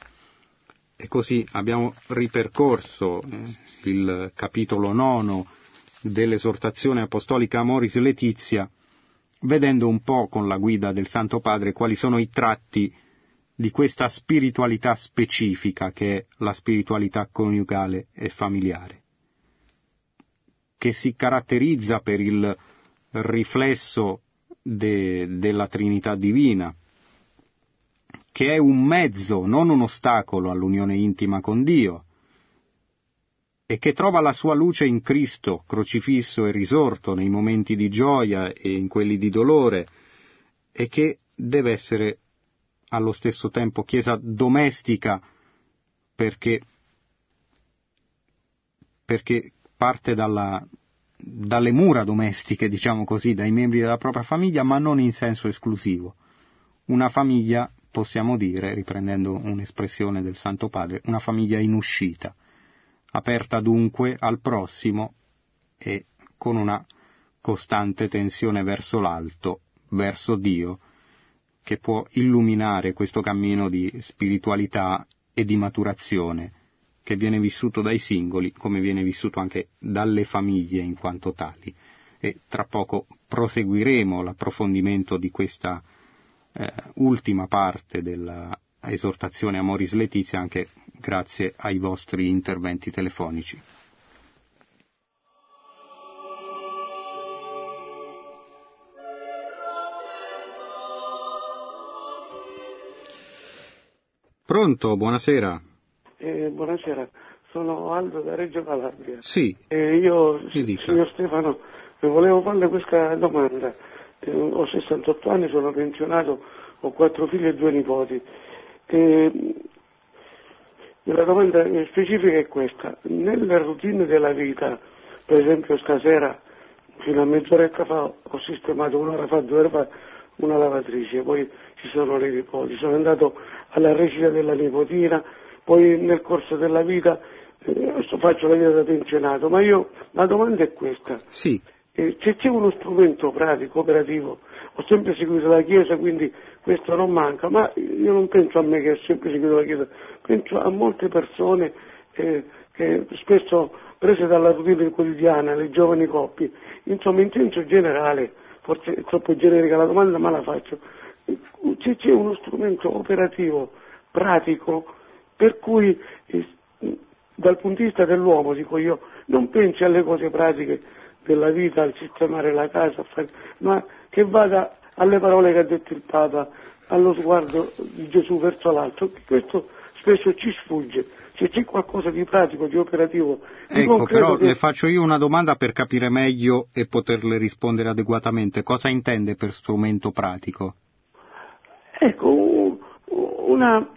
E così abbiamo ripercorso eh, il capitolo nono dell'esortazione apostolica Amoris Letizia, vedendo un po' con la guida del Santo Padre quali sono i tratti di questa spiritualità specifica che è la spiritualità coniugale e familiare, che si caratterizza per il riflesso de, della Trinità divina, che è un mezzo, non un ostacolo all'unione intima con Dio, e che trova la sua luce in Cristo, crocifisso e risorto nei momenti di gioia e in quelli di dolore, e che deve essere allo stesso tempo chiesa domestica perché, perché parte dalla, dalle mura domestiche, diciamo così, dai membri della propria famiglia, ma non in senso esclusivo. Una famiglia, possiamo dire, riprendendo un'espressione del Santo Padre, una famiglia in uscita, aperta dunque al prossimo e con una costante tensione verso l'alto, verso Dio, che può illuminare questo cammino di spiritualità e di maturazione che viene vissuto dai singoli come viene vissuto anche dalle famiglie in quanto tali. E tra poco proseguiremo l'approfondimento di questa eh, ultima parte dell'esortazione Amoris Letizia anche grazie ai vostri interventi telefonici. Pronto, buonasera. Eh, buonasera, sono Aldo da Reggio Calabria. Sì. Eh, io, signor Stefano, volevo farle questa domanda. Eh, ho 68 anni, sono pensionato, ho quattro figli e due nipoti. la domanda specifica è questa. Nella routine della vita, per esempio stasera, fino a mezz'oretta fa, ho sistemato un'ora fa, due ore fa, una lavatrice, poi ci sono le nipoti, sono andato alla recita della nipotina, poi nel corso della vita eh, faccio la vita da pensionato, ma io la domanda è questa. Sì. Eh, se c'è uno strumento pratico, operativo, ho sempre seguito la Chiesa, quindi questo non manca, ma io non penso a me che ho sempre seguito la Chiesa, penso a molte persone eh, che spesso prese dalla routine quotidiana, le giovani coppie, insomma in senso generale, forse è troppo generica la domanda ma la faccio, c'è uno strumento operativo, pratico, per cui eh, dal punto di vista dell'uomo, dico io, non pensi alle cose pratiche della vita, al sistemare la casa, ma che vada alle parole che ha detto il Papa, allo sguardo di Gesù verso l'alto, questo spesso ci sfugge. Se c'è qualcosa di pratico, di operativo, ecco, però che... le faccio io una domanda per capire meglio e poterle rispondere adeguatamente. Cosa intende per strumento pratico? Ecco, una,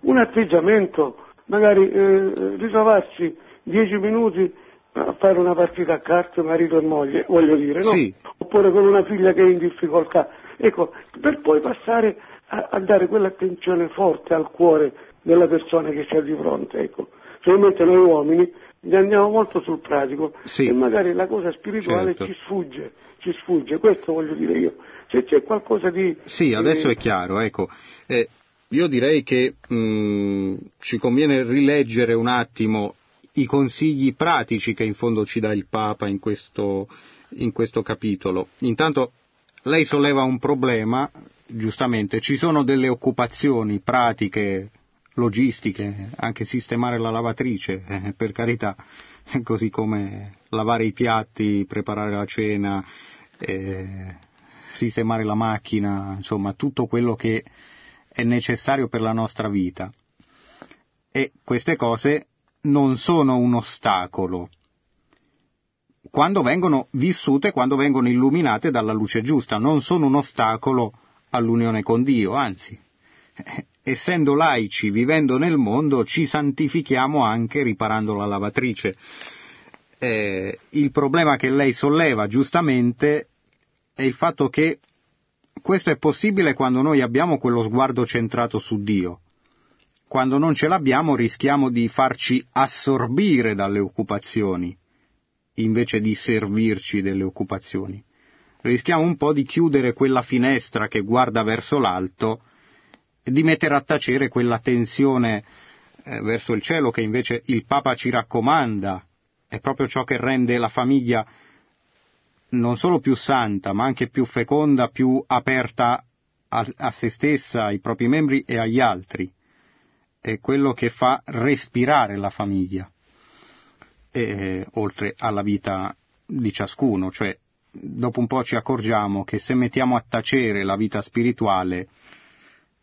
un atteggiamento, magari eh, ritrovarsi dieci minuti a fare una partita a carte marito e moglie, voglio dire, no? Sì. Oppure con una figlia che è in difficoltà. Ecco, per poi passare a, a dare quell'attenzione forte al cuore della persona che c'è di fronte, ecco. Solamente noi uomini andiamo molto sul pratico sì. e magari la cosa spirituale certo. ci sfugge, ci sfugge, questo voglio dire io. Se c'è qualcosa di... Sì, adesso eh... è chiaro, ecco. Eh, io direi che mh, mm, ci conviene rileggere un attimo i consigli pratici che in fondo ci dà il Papa in questo, in questo capitolo. Intanto lei solleva un problema, giustamente, ci sono delle occupazioni pratiche logistiche, anche sistemare la lavatrice, eh, per carità, [laughs] così come lavare i piatti, preparare la cena, eh, sistemare la macchina, insomma tutto quello che è necessario per la nostra vita. E queste cose non sono un ostacolo quando vengono vissute, quando vengono illuminate dalla luce giusta, non sono un ostacolo all'unione con Dio, anzi, [laughs] essendo laici, vivendo nel mondo, ci santifichiamo anche riparando la lavatrice. Eh, il problema che lei solleva giustamente è il fatto che questo è possibile quando noi abbiamo quello sguardo centrato su Dio. Quando non ce l'abbiamo rischiamo di farci assorbire dalle occupazioni invece di servirci delle occupazioni. Rischiamo un po' di chiudere quella finestra che guarda verso l'alto di mettere a tacere quella tensione eh, verso il cielo che invece il Papa ci raccomanda. È proprio ciò che rende la famiglia non solo più santa, ma anche più feconda, più aperta a, a se stessa, ai propri membri e agli altri. È quello che fa respirare la famiglia eh, oltre alla vita di ciascuno, cioè dopo un po' ci accorgiamo che se mettiamo a tacere la vita spirituale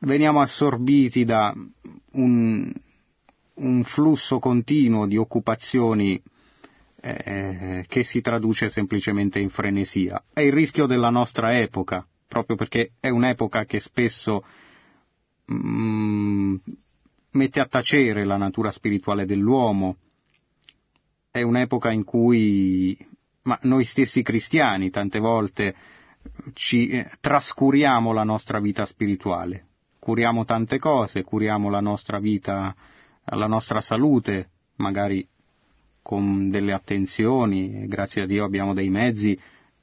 veniamo assorbiti da un, un flusso continuo di occupazioni eh, che si traduce semplicemente in frenesia. È il rischio della nostra epoca, proprio perché è un'epoca che spesso mm, mette a tacere la natura spirituale dell'uomo, è un'epoca in cui ma noi stessi cristiani tante volte ci eh, trascuriamo la nostra vita spirituale, curiamo tante cose, curiamo la nostra vita, la nostra salute, magari con delle attenzioni, grazie a Dio abbiamo dei mezzi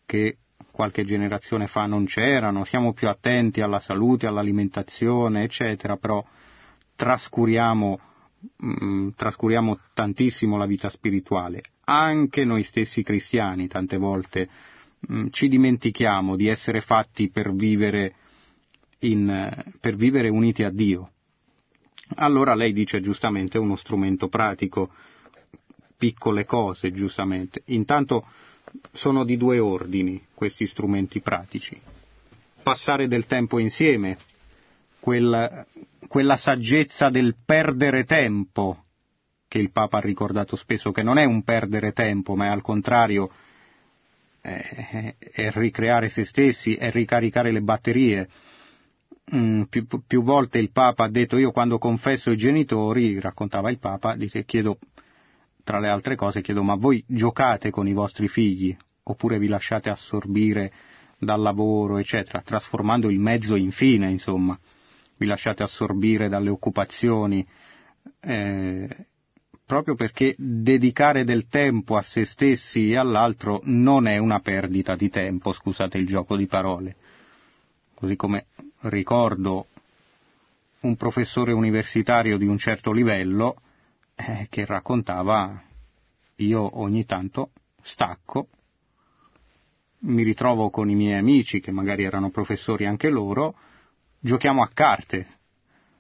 che qualche generazione fa non c'erano, siamo più attenti alla salute, all'alimentazione, eccetera, però trascuriamo mh, mm, trascuriamo tantissimo la vita spirituale. Anche noi stessi cristiani tante volte mh, mm, ci dimentichiamo di essere fatti per vivere, in, per vivere uniti a Dio. Allora lei dice giustamente uno strumento pratico, piccole cose giustamente. Intanto sono di due ordini questi strumenti pratici. Passare del tempo insieme, quel, quella saggezza del perdere tempo che il Papa ha ricordato spesso, che non è un perdere tempo, ma è al contrario è, è ricreare se stessi, è ricaricare le batterie. Mm, più, più, volte il Papa ha detto io quando confesso i genitori, raccontava il Papa, dice, chiedo, tra le altre cose, chiedo ma voi giocate con i vostri figli? Oppure vi lasciate assorbire dal lavoro, eccetera, trasformando il mezzo in fine, insomma? Vi lasciate assorbire dalle occupazioni, eh, proprio perché dedicare del tempo a se stessi e all'altro non è una perdita di tempo, scusate il gioco di parole. Così come ricordo un professore universitario di un certo livello eh, che raccontava io ogni tanto stacco, mi ritrovo con i miei amici che magari erano professori anche loro, giochiamo a carte,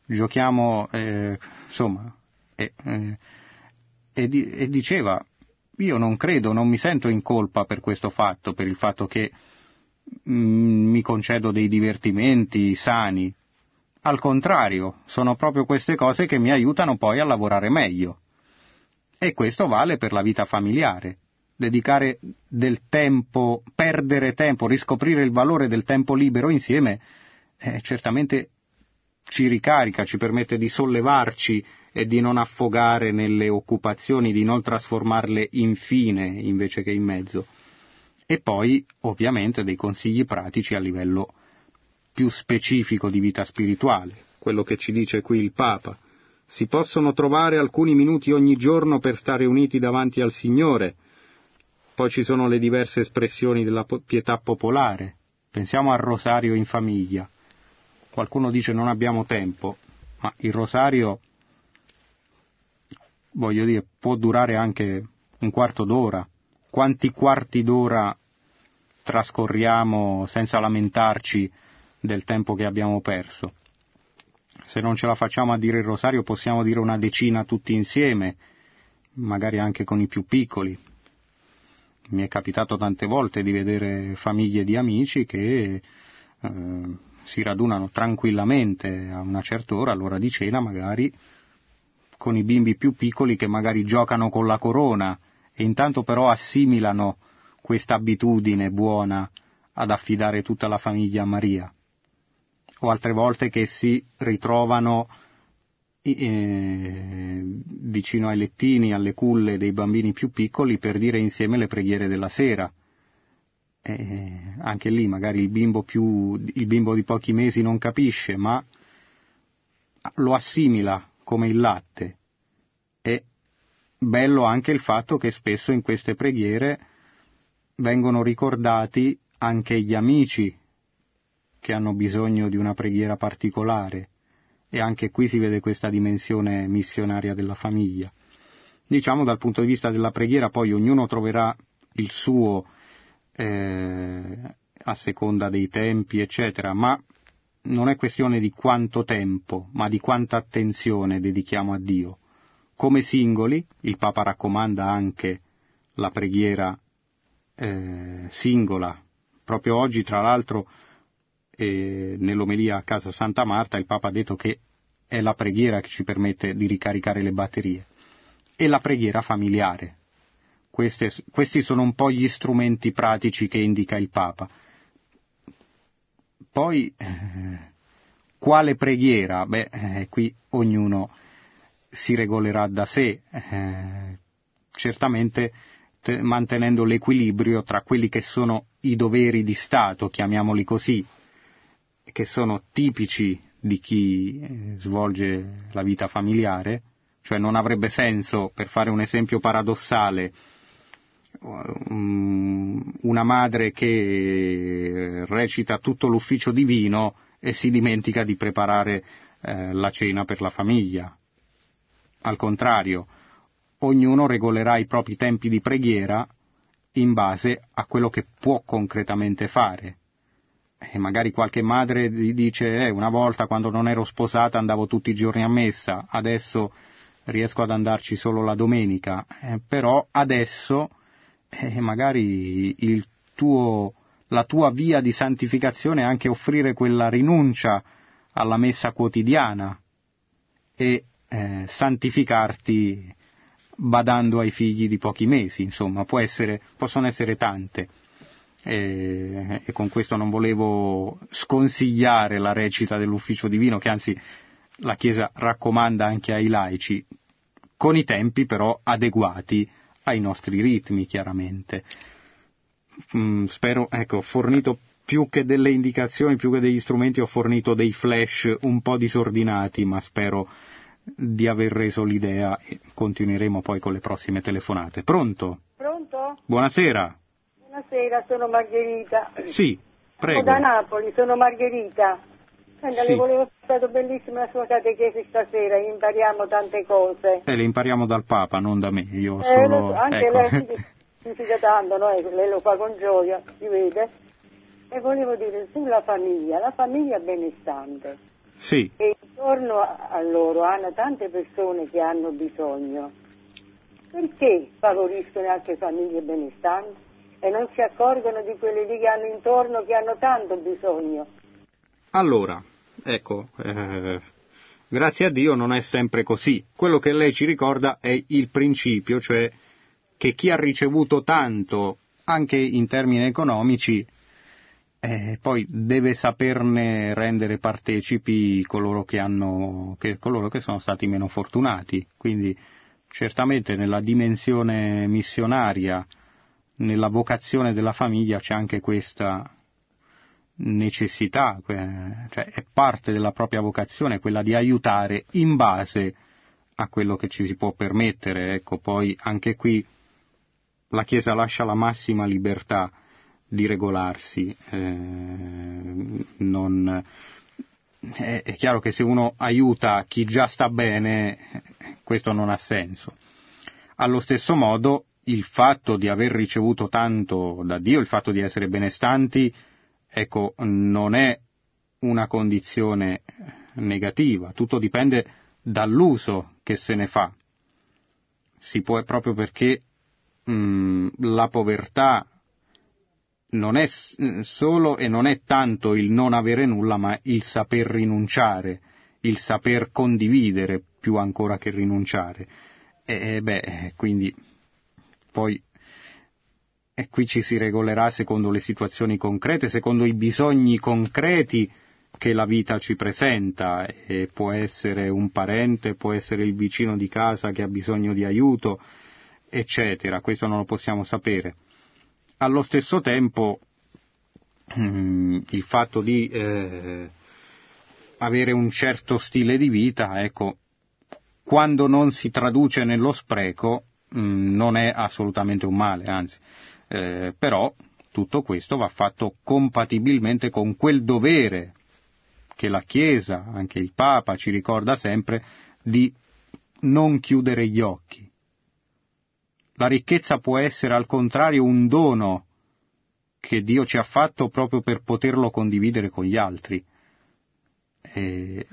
giochiamo, eh, insomma, e, eh, e, e, diceva, io non credo, non mi sento in colpa per questo fatto, per il fatto che mi concedo dei divertimenti sani. Al contrario, sono proprio queste cose che mi aiutano poi a lavorare meglio. E questo vale per la vita familiare. Dedicare del tempo, perdere tempo, riscoprire il valore del tempo libero insieme eh, certamente ci ricarica, ci permette di sollevarci e di non affogare nelle occupazioni, di non trasformarle in fine invece che in mezzo. E poi, ovviamente, dei consigli pratici a livello più specifico di vita spirituale, quello che ci dice qui il Papa. Si possono trovare alcuni minuti ogni giorno per stare uniti davanti al Signore. Poi ci sono le diverse espressioni della pietà popolare. Pensiamo al rosario in famiglia Qualcuno dice non abbiamo tempo, ma il rosario, voglio dire, può durare anche un quarto d'ora. Quanti quarti d'ora trascorriamo senza lamentarci del tempo che abbiamo perso? Se non ce la facciamo a dire il rosario possiamo dire una decina tutti insieme, magari anche con i più piccoli. Mi è capitato tante volte di vedere famiglie di amici che eh, si radunano tranquillamente a una certa ora, all'ora di cena magari, con i bimbi più piccoli che magari giocano con la corona e intanto però assimilano questa abitudine buona ad affidare tutta la famiglia a Maria. O altre volte che si ritrovano eh, vicino ai lettini, alle culle dei bambini più piccoli per dire insieme le preghiere della sera. E anche lì magari il bimbo, più, il bimbo di pochi mesi non capisce, ma lo assimila come il latte. È bello anche il fatto che spesso in queste preghiere vengono ricordati anche gli amici che hanno bisogno di una preghiera particolare e anche qui si vede questa dimensione missionaria della famiglia. Diciamo dal punto di vista della preghiera poi ognuno troverà il suo eh, a seconda dei tempi, eccetera, ma non è questione di quanto tempo, ma di quanta attenzione dedichiamo a Dio. Come singoli, il Papa raccomanda anche la preghiera eh, singola. Proprio oggi, tra l'altro, eh, nell'omelia a casa Santa Marta il Papa ha detto che è la preghiera che ci permette di ricaricare le batterie e la preghiera familiare. Queste, questi sono un po' gli strumenti pratici che indica il Papa. Poi, eh, quale preghiera? Beh, eh, qui ognuno si regolerà da sé, eh, certamente te, mantenendo l'equilibrio tra quelli che sono i doveri di Stato, chiamiamoli così, che sono tipici di chi eh, svolge la vita familiare, cioè non avrebbe senso, per fare un esempio paradossale, um, una madre che recita tutto l'ufficio divino e si dimentica di preparare eh, la cena per la famiglia. Al contrario, ognuno regolerà i propri tempi di preghiera in base a quello che può concretamente fare. E magari qualche madre dice eh, una volta quando non ero sposata andavo tutti i giorni a messa, adesso riesco ad andarci solo la domenica, eh, però adesso eh, magari tuo, la tua via di santificazione è anche offrire quella rinuncia alla messa quotidiana. E eh, santificarti badando ai figli di pochi mesi, insomma, essere, possono essere tante e, e, con questo non volevo sconsigliare la recita dell'ufficio divino che anzi la Chiesa raccomanda anche ai laici, con i tempi però adeguati ai nostri ritmi chiaramente. Mm, spero, ecco, ho fornito più che delle indicazioni, più che degli strumenti, ho fornito dei flash un po' disordinati, ma spero di aver reso l'idea e continueremo poi con le prossime telefonate. Pronto? Pronto? Buonasera. Buonasera, sono Margherita. Sì, prego. Sono da Napoli, sono Margherita. Senta, Sì. le volevo, è stato bellissimo la sua catechesi stasera, impariamo tante cose. Eh, le impariamo dal Papa, non da me, io Eh, solo... lo so, anche ecco. lei si [laughs] significa tanto, no? Eh, lei lo fa con gioia, si vede. E volevo dire sulla famiglia, la famiglia benestante. Sì, E intorno a, loro hanno tante persone che hanno bisogno. Perché favoriscono anche famiglie benestanti? E non si accorgono di quelli lì che hanno intorno che hanno tanto bisogno. allora, ecco, eh, grazie a Dio non è sempre così. Quello che lei ci ricorda è il principio, cioè che chi ha ricevuto tanto, anche in termini economici, eh, poi deve saperne rendere partecipi coloro che, hanno, che, coloro che sono stati meno fortunati. Quindi certamente nella dimensione missionaria, nella vocazione della famiglia c'è anche questa necessità, cioè è parte della propria vocazione quella di aiutare in base a quello che ci si può permettere. Ecco, poi anche qui la Chiesa lascia la massima libertà di regolarsi. eh, non- è, è chiaro che se uno aiuta chi già sta bene, questo non ha senso. Allo stesso modo, il fatto di aver ricevuto tanto da Dio, il fatto di essere benestanti, ecco, non è una condizione negativa, tutto dipende dall'uso che se ne fa. Si può proprio perché mh, la povertà non è solo e non è tanto il non avere nulla, ma il saper rinunciare, il saper condividere più ancora che rinunciare. E beh, quindi poi e qui ci si regolerà secondo le situazioni concrete, secondo i bisogni concreti che la vita ci presenta, e può essere un parente, può essere il vicino di casa che ha bisogno di aiuto, eccetera, questo non lo possiamo sapere. Allo stesso tempo mm, il fatto di eh, avere un certo stile di vita, ecco, quando non si traduce nello spreco, mm, non è assolutamente un male, anzi, eh, però tutto questo va fatto compatibilmente con quel dovere che la Chiesa, anche il Papa ci ricorda sempre, di non chiudere gli occhi. La ricchezza può essere al contrario un dono che Dio ci ha fatto proprio per poterlo condividere con gli altri. E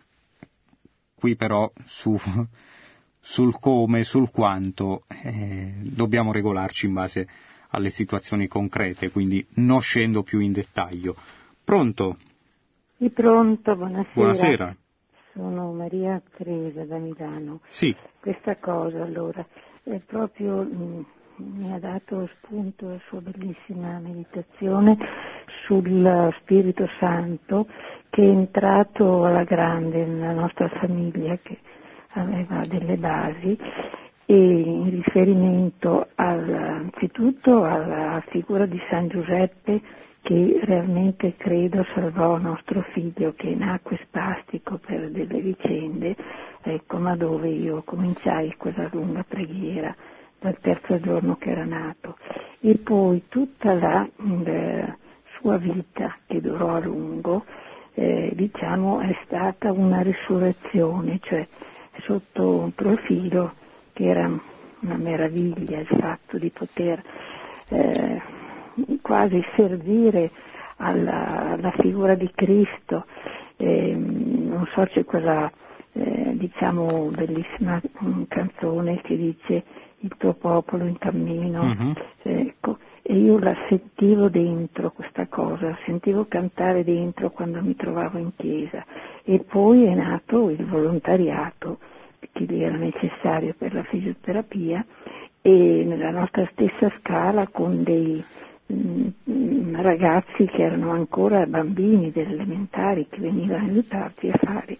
qui però su, [laughs] sul come, sul quanto, eh, dobbiamo regolarci in base alle situazioni concrete, quindi non scendo più in dettaglio. Pronto? Sì, pronto, buonasera. Buonasera. Sono Maria Teresa da Milano. Sì. Questa cosa allora è proprio mm, mi ha dato spunto la sua bellissima meditazione sul Spirito Santo che è entrato alla grande nella nostra famiglia che aveva delle basi e in riferimento al, anzitutto alla figura di San Giuseppe che realmente credo salvò nostro figlio che nacque spastico per delle vicende, ecco, ma dove io cominciai quella lunga preghiera dal terzo giorno che era nato. E poi tutta la eh, sua vita, che durò a lungo, eh, diciamo è stata una risurrezione, cioè sotto un profilo che era una meraviglia il fatto di poter eh, quasi servire alla, alla, figura di Cristo. Eh, non so, c'è quella eh, diciamo bellissima mm, canzone che dice il tuo popolo in cammino, uh-huh. ecco, e io la sentivo dentro questa cosa, sentivo cantare dentro quando mi trovavo in chiesa e poi è nato il volontariato che era necessario per la fisioterapia e nella nostra stessa scala con dei mh, mm, ragazzi che erano ancora bambini delle elementari che venivano a aiutarci a fare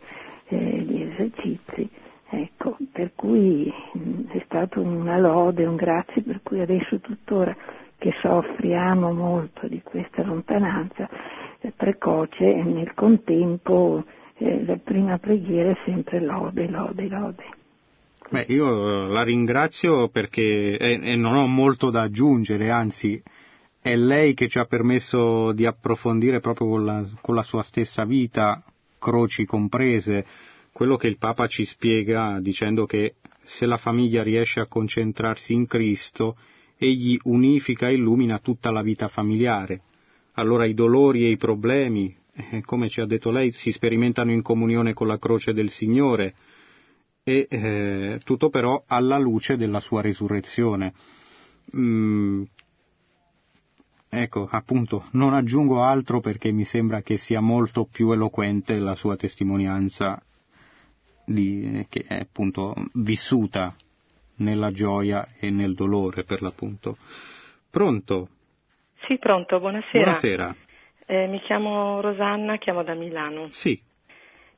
eh, gli esercizi. Ecco, per cui mh, mm, è stato una lode, un grazie, per cui adesso tuttora che soffriamo molto di questa lontananza precoce nel contempo eh, la prima preghiera è sempre lode, lode, lode. Beh, io la ringrazio perché e, non ho molto da aggiungere, anzi è lei che ci ha permesso di approfondire proprio con la, con la sua stessa vita, croci comprese, quello che il Papa ci spiega dicendo che se la famiglia riesce a concentrarsi in Cristo, egli unifica e illumina tutta la vita familiare. Allora i dolori e i problemi, eh, come ci ha detto lei, si sperimentano in comunione con la croce del Signore e eh, tutto però alla luce della sua risurrezione. Mm, ecco, appunto, non aggiungo altro perché mi sembra che sia molto più eloquente la sua testimonianza di, che è appunto vissuta nella gioia e nel dolore per l'appunto. Pronto? Sì, pronto, buonasera. Buonasera. Eh, mi chiamo Rosanna, chiamo da Milano. Sì.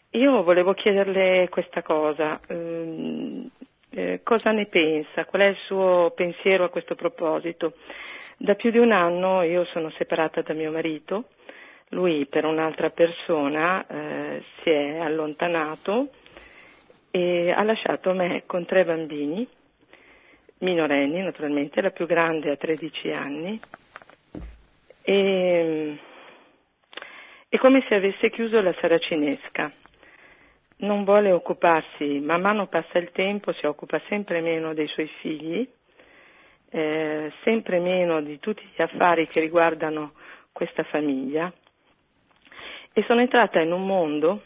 Io volevo chiederle questa cosa. Eh, eh, cosa ne pensa? Qual è il suo pensiero a questo proposito? Da più di un anno io sono separata da mio marito, lui per un'altra persona eh, si è allontanato e ha lasciato me con tre bambini, minorenni naturalmente, la più grande ha 13 anni e è come se avesse chiuso la saracinesca. Non vuole occuparsi, man mano passa il tempo, si occupa sempre meno dei suoi figli, eh, sempre meno di tutti gli affari che riguardano questa famiglia. E sono entrata in un mondo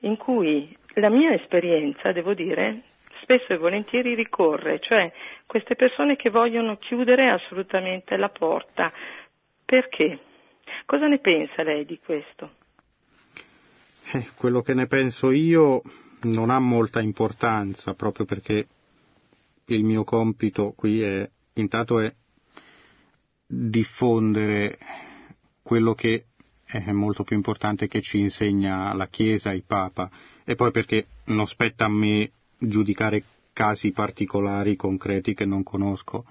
in cui la mia esperienza, devo dire, spesso e volentieri ricorre, cioè queste persone che vogliono chiudere assolutamente la porta Perché? Cosa ne pensa lei di questo? Eh, quello che ne penso io non ha molta importanza, proprio perché il mio compito qui è, intanto è diffondere quello che è molto più importante che ci insegna la Chiesa, il Papa, e poi perché non spetta a me giudicare casi particolari, concreti che non conosco.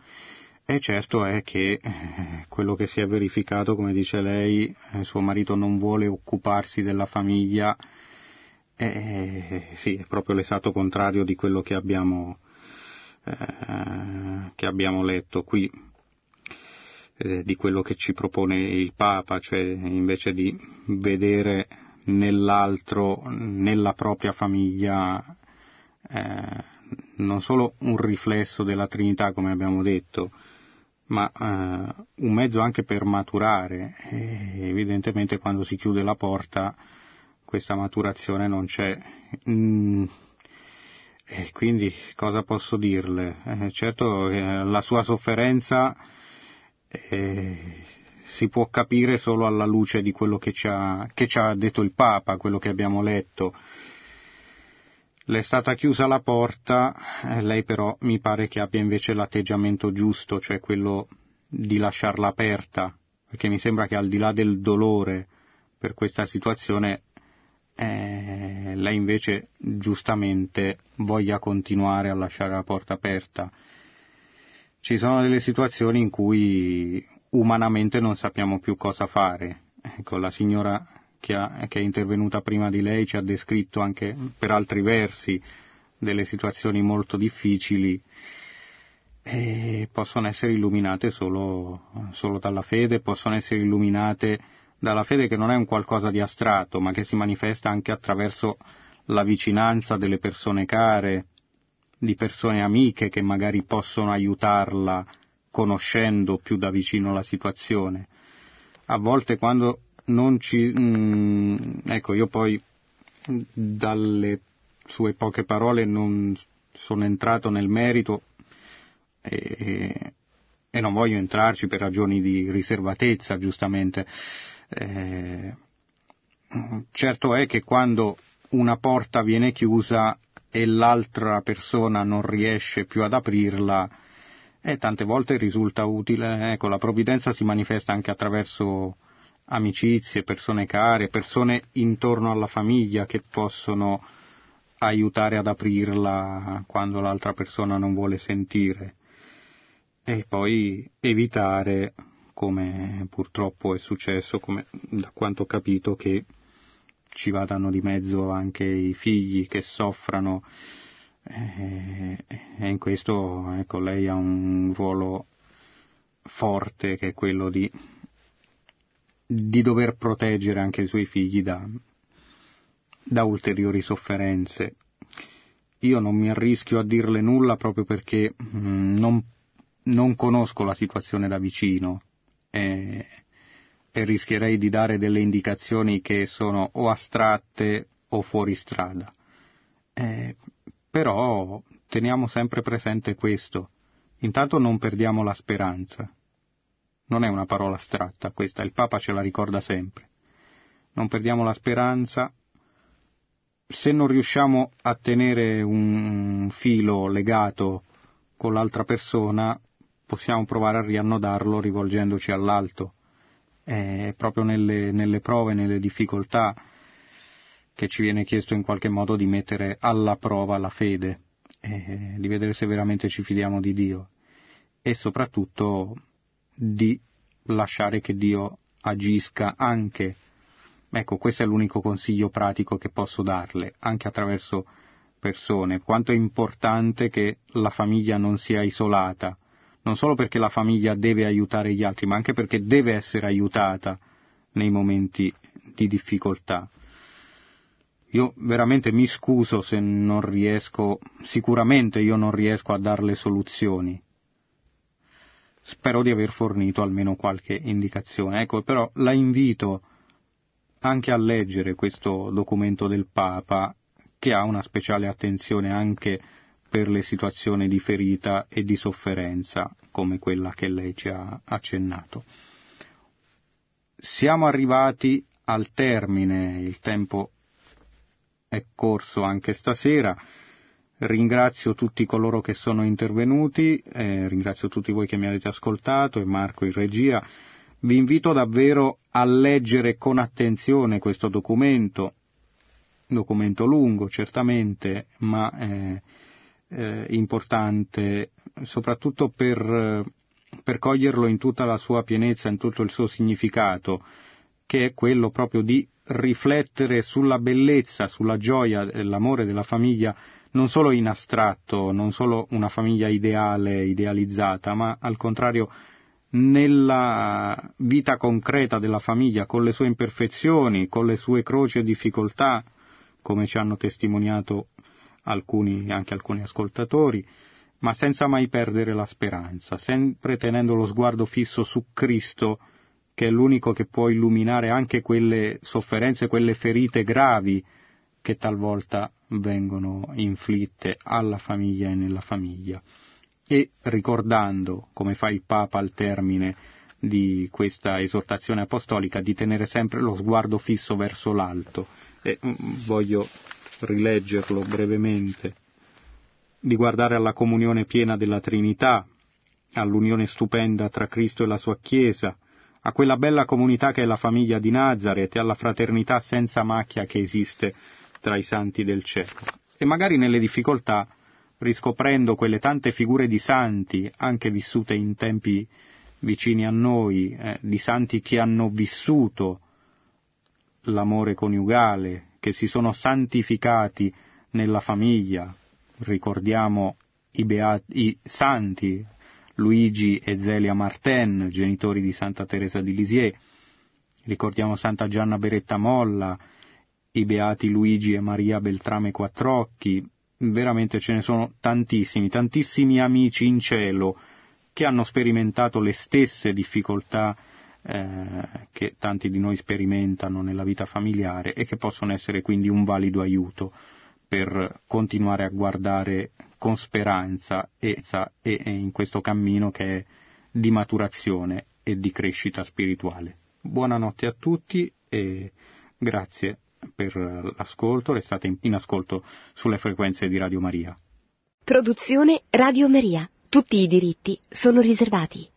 E certo è che eh, quello che si è verificato, come dice lei, eh, suo marito non vuole occuparsi della famiglia, eh, sì, è proprio l'esatto contrario di quello che abbiamo, eh, che abbiamo letto qui, eh, di quello che ci propone il Papa, cioè invece di vedere nell'altro, nella propria famiglia, eh, non solo un riflesso della Trinità, come abbiamo detto, ma eh, un mezzo anche per maturare. E evidentemente quando si chiude la porta questa maturazione non c'è. Mm, e quindi cosa posso dirle? Eh, certo eh, la sua sofferenza eh, si può capire solo alla luce di quello che ci, ha, che ci ha detto il Papa, quello che abbiamo letto. Le è stata chiusa la porta, eh, lei però mi pare che abbia invece l'atteggiamento giusto, cioè quello di lasciarla aperta, perché mi sembra che al di là del dolore per questa situazione, eh, lei invece giustamente voglia continuare a lasciare la porta aperta. Ci sono delle situazioni in cui umanamente non sappiamo più cosa fare. Ecco, la signora che, ha, che è intervenuta prima di lei ci ha descritto anche per altri versi delle situazioni molto difficili e possono essere illuminate solo, solo dalla fede, possono essere illuminate dalla fede che non è un qualcosa di astratto, ma che si manifesta anche attraverso la vicinanza delle persone care, di persone amiche che magari possono aiutarla conoscendo più da vicino la situazione. A volte quando non ci... Mm, ecco, io poi dalle sue poche parole non sono entrato nel merito e, e non voglio entrarci per ragioni di riservatezza, giustamente. Eh, certo è che quando una porta viene chiusa e l'altra persona non riesce più ad aprirla, eh, tante volte risulta utile. Ecco, la provvidenza si manifesta anche attraverso amicizie, persone care, persone intorno alla famiglia che possono aiutare ad aprirla quando l'altra persona non vuole sentire. E poi evitare, come purtroppo è successo, come da quanto ho capito, che ci vadano di mezzo anche i figli che soffrano. E in questo ecco, lei ha un ruolo forte che è quello di di dover proteggere anche i suoi figli da, da ulteriori sofferenze. Io non mi arrischio a dirle nulla proprio perché mm, non, non conosco la situazione da vicino e, e rischierei di dare delle indicazioni che sono o astratte o fuori strada. Eh, però teniamo sempre presente questo. Intanto non perdiamo la speranza non è una parola astratta questa, il Papa ce la ricorda sempre. Non perdiamo la speranza, se non riusciamo a tenere un filo legato con l'altra persona, possiamo provare a riannodarlo rivolgendoci all'alto. È proprio nelle, nelle prove, nelle difficoltà che ci viene chiesto in qualche modo di mettere alla prova la fede, di vedere se veramente ci fidiamo di Dio e soprattutto di lasciare che Dio agisca anche. Ecco, questo è l'unico consiglio pratico che posso darle, anche attraverso persone, quanto è importante che la famiglia non sia isolata, non solo perché la famiglia deve aiutare gli altri, ma anche perché deve essere aiutata nei momenti di difficoltà. Io veramente mi scuso se non riesco, sicuramente io non riesco a darle soluzioni, spero di aver fornito almeno qualche indicazione. Ecco, però la invito anche a leggere questo documento del Papa che ha una speciale attenzione anche per le situazioni di ferita e di sofferenza come quella che lei ci ha accennato. siamo arrivati al termine, il tempo è corso anche stasera. Ringrazio tutti coloro che sono intervenuti, eh, ringrazio tutti voi che mi avete ascoltato e Marco in regia. Vi invito davvero a leggere con attenzione questo documento, documento lungo certamente, ma eh, eh, importante soprattutto per, per coglierlo in tutta la sua pienezza, in tutto il suo significato, che è quello proprio di riflettere sulla bellezza, sulla gioia, l'amore della famiglia, non solo in astratto, non solo una famiglia ideale, idealizzata, ma al contrario nella vita concreta della famiglia, con le sue imperfezioni, con le sue croci e difficoltà, come ci hanno testimoniato alcuni, anche alcuni ascoltatori, ma senza mai perdere la speranza, sempre tenendo lo sguardo fisso su Cristo, che è l'unico che può illuminare anche quelle sofferenze, quelle ferite gravi che talvolta vengono inflitte alla famiglia e nella famiglia. E ricordando, come fa il Papa al termine di questa esortazione apostolica, di tenere sempre lo sguardo fisso verso l'alto. E mm, voglio rileggerlo brevemente, di guardare alla comunione piena della Trinità, all'unione stupenda tra Cristo e la sua Chiesa, a quella bella comunità che è la famiglia di Nazareth e alla fraternità senza macchia che esiste tra i santi del cielo. E magari nelle difficoltà, riscoprendo quelle tante figure di santi, anche vissute in tempi vicini a noi, eh, di santi che hanno vissuto l'amore coniugale, che si sono santificati nella famiglia. Ricordiamo i, beati, i santi Luigi e Zelia Martin, genitori di Santa Teresa di Lisieux. Ricordiamo Santa Gianna Beretta Molla, i beati Luigi e Maria Beltrame Quattrocchi. Veramente ce ne sono tantissimi, tantissimi amici in cielo che hanno sperimentato le stesse difficoltà eh, che tanti di noi sperimentano nella vita familiare e che possono essere quindi un valido aiuto per continuare a guardare con speranza e, e, in questo cammino che è di maturazione e di crescita spirituale. Buonanotte a tutti e grazie per l'ascolto, restate in ascolto sulle frequenze di Radio Maria. Produzione Radio Maria. Tutti i diritti sono riservati.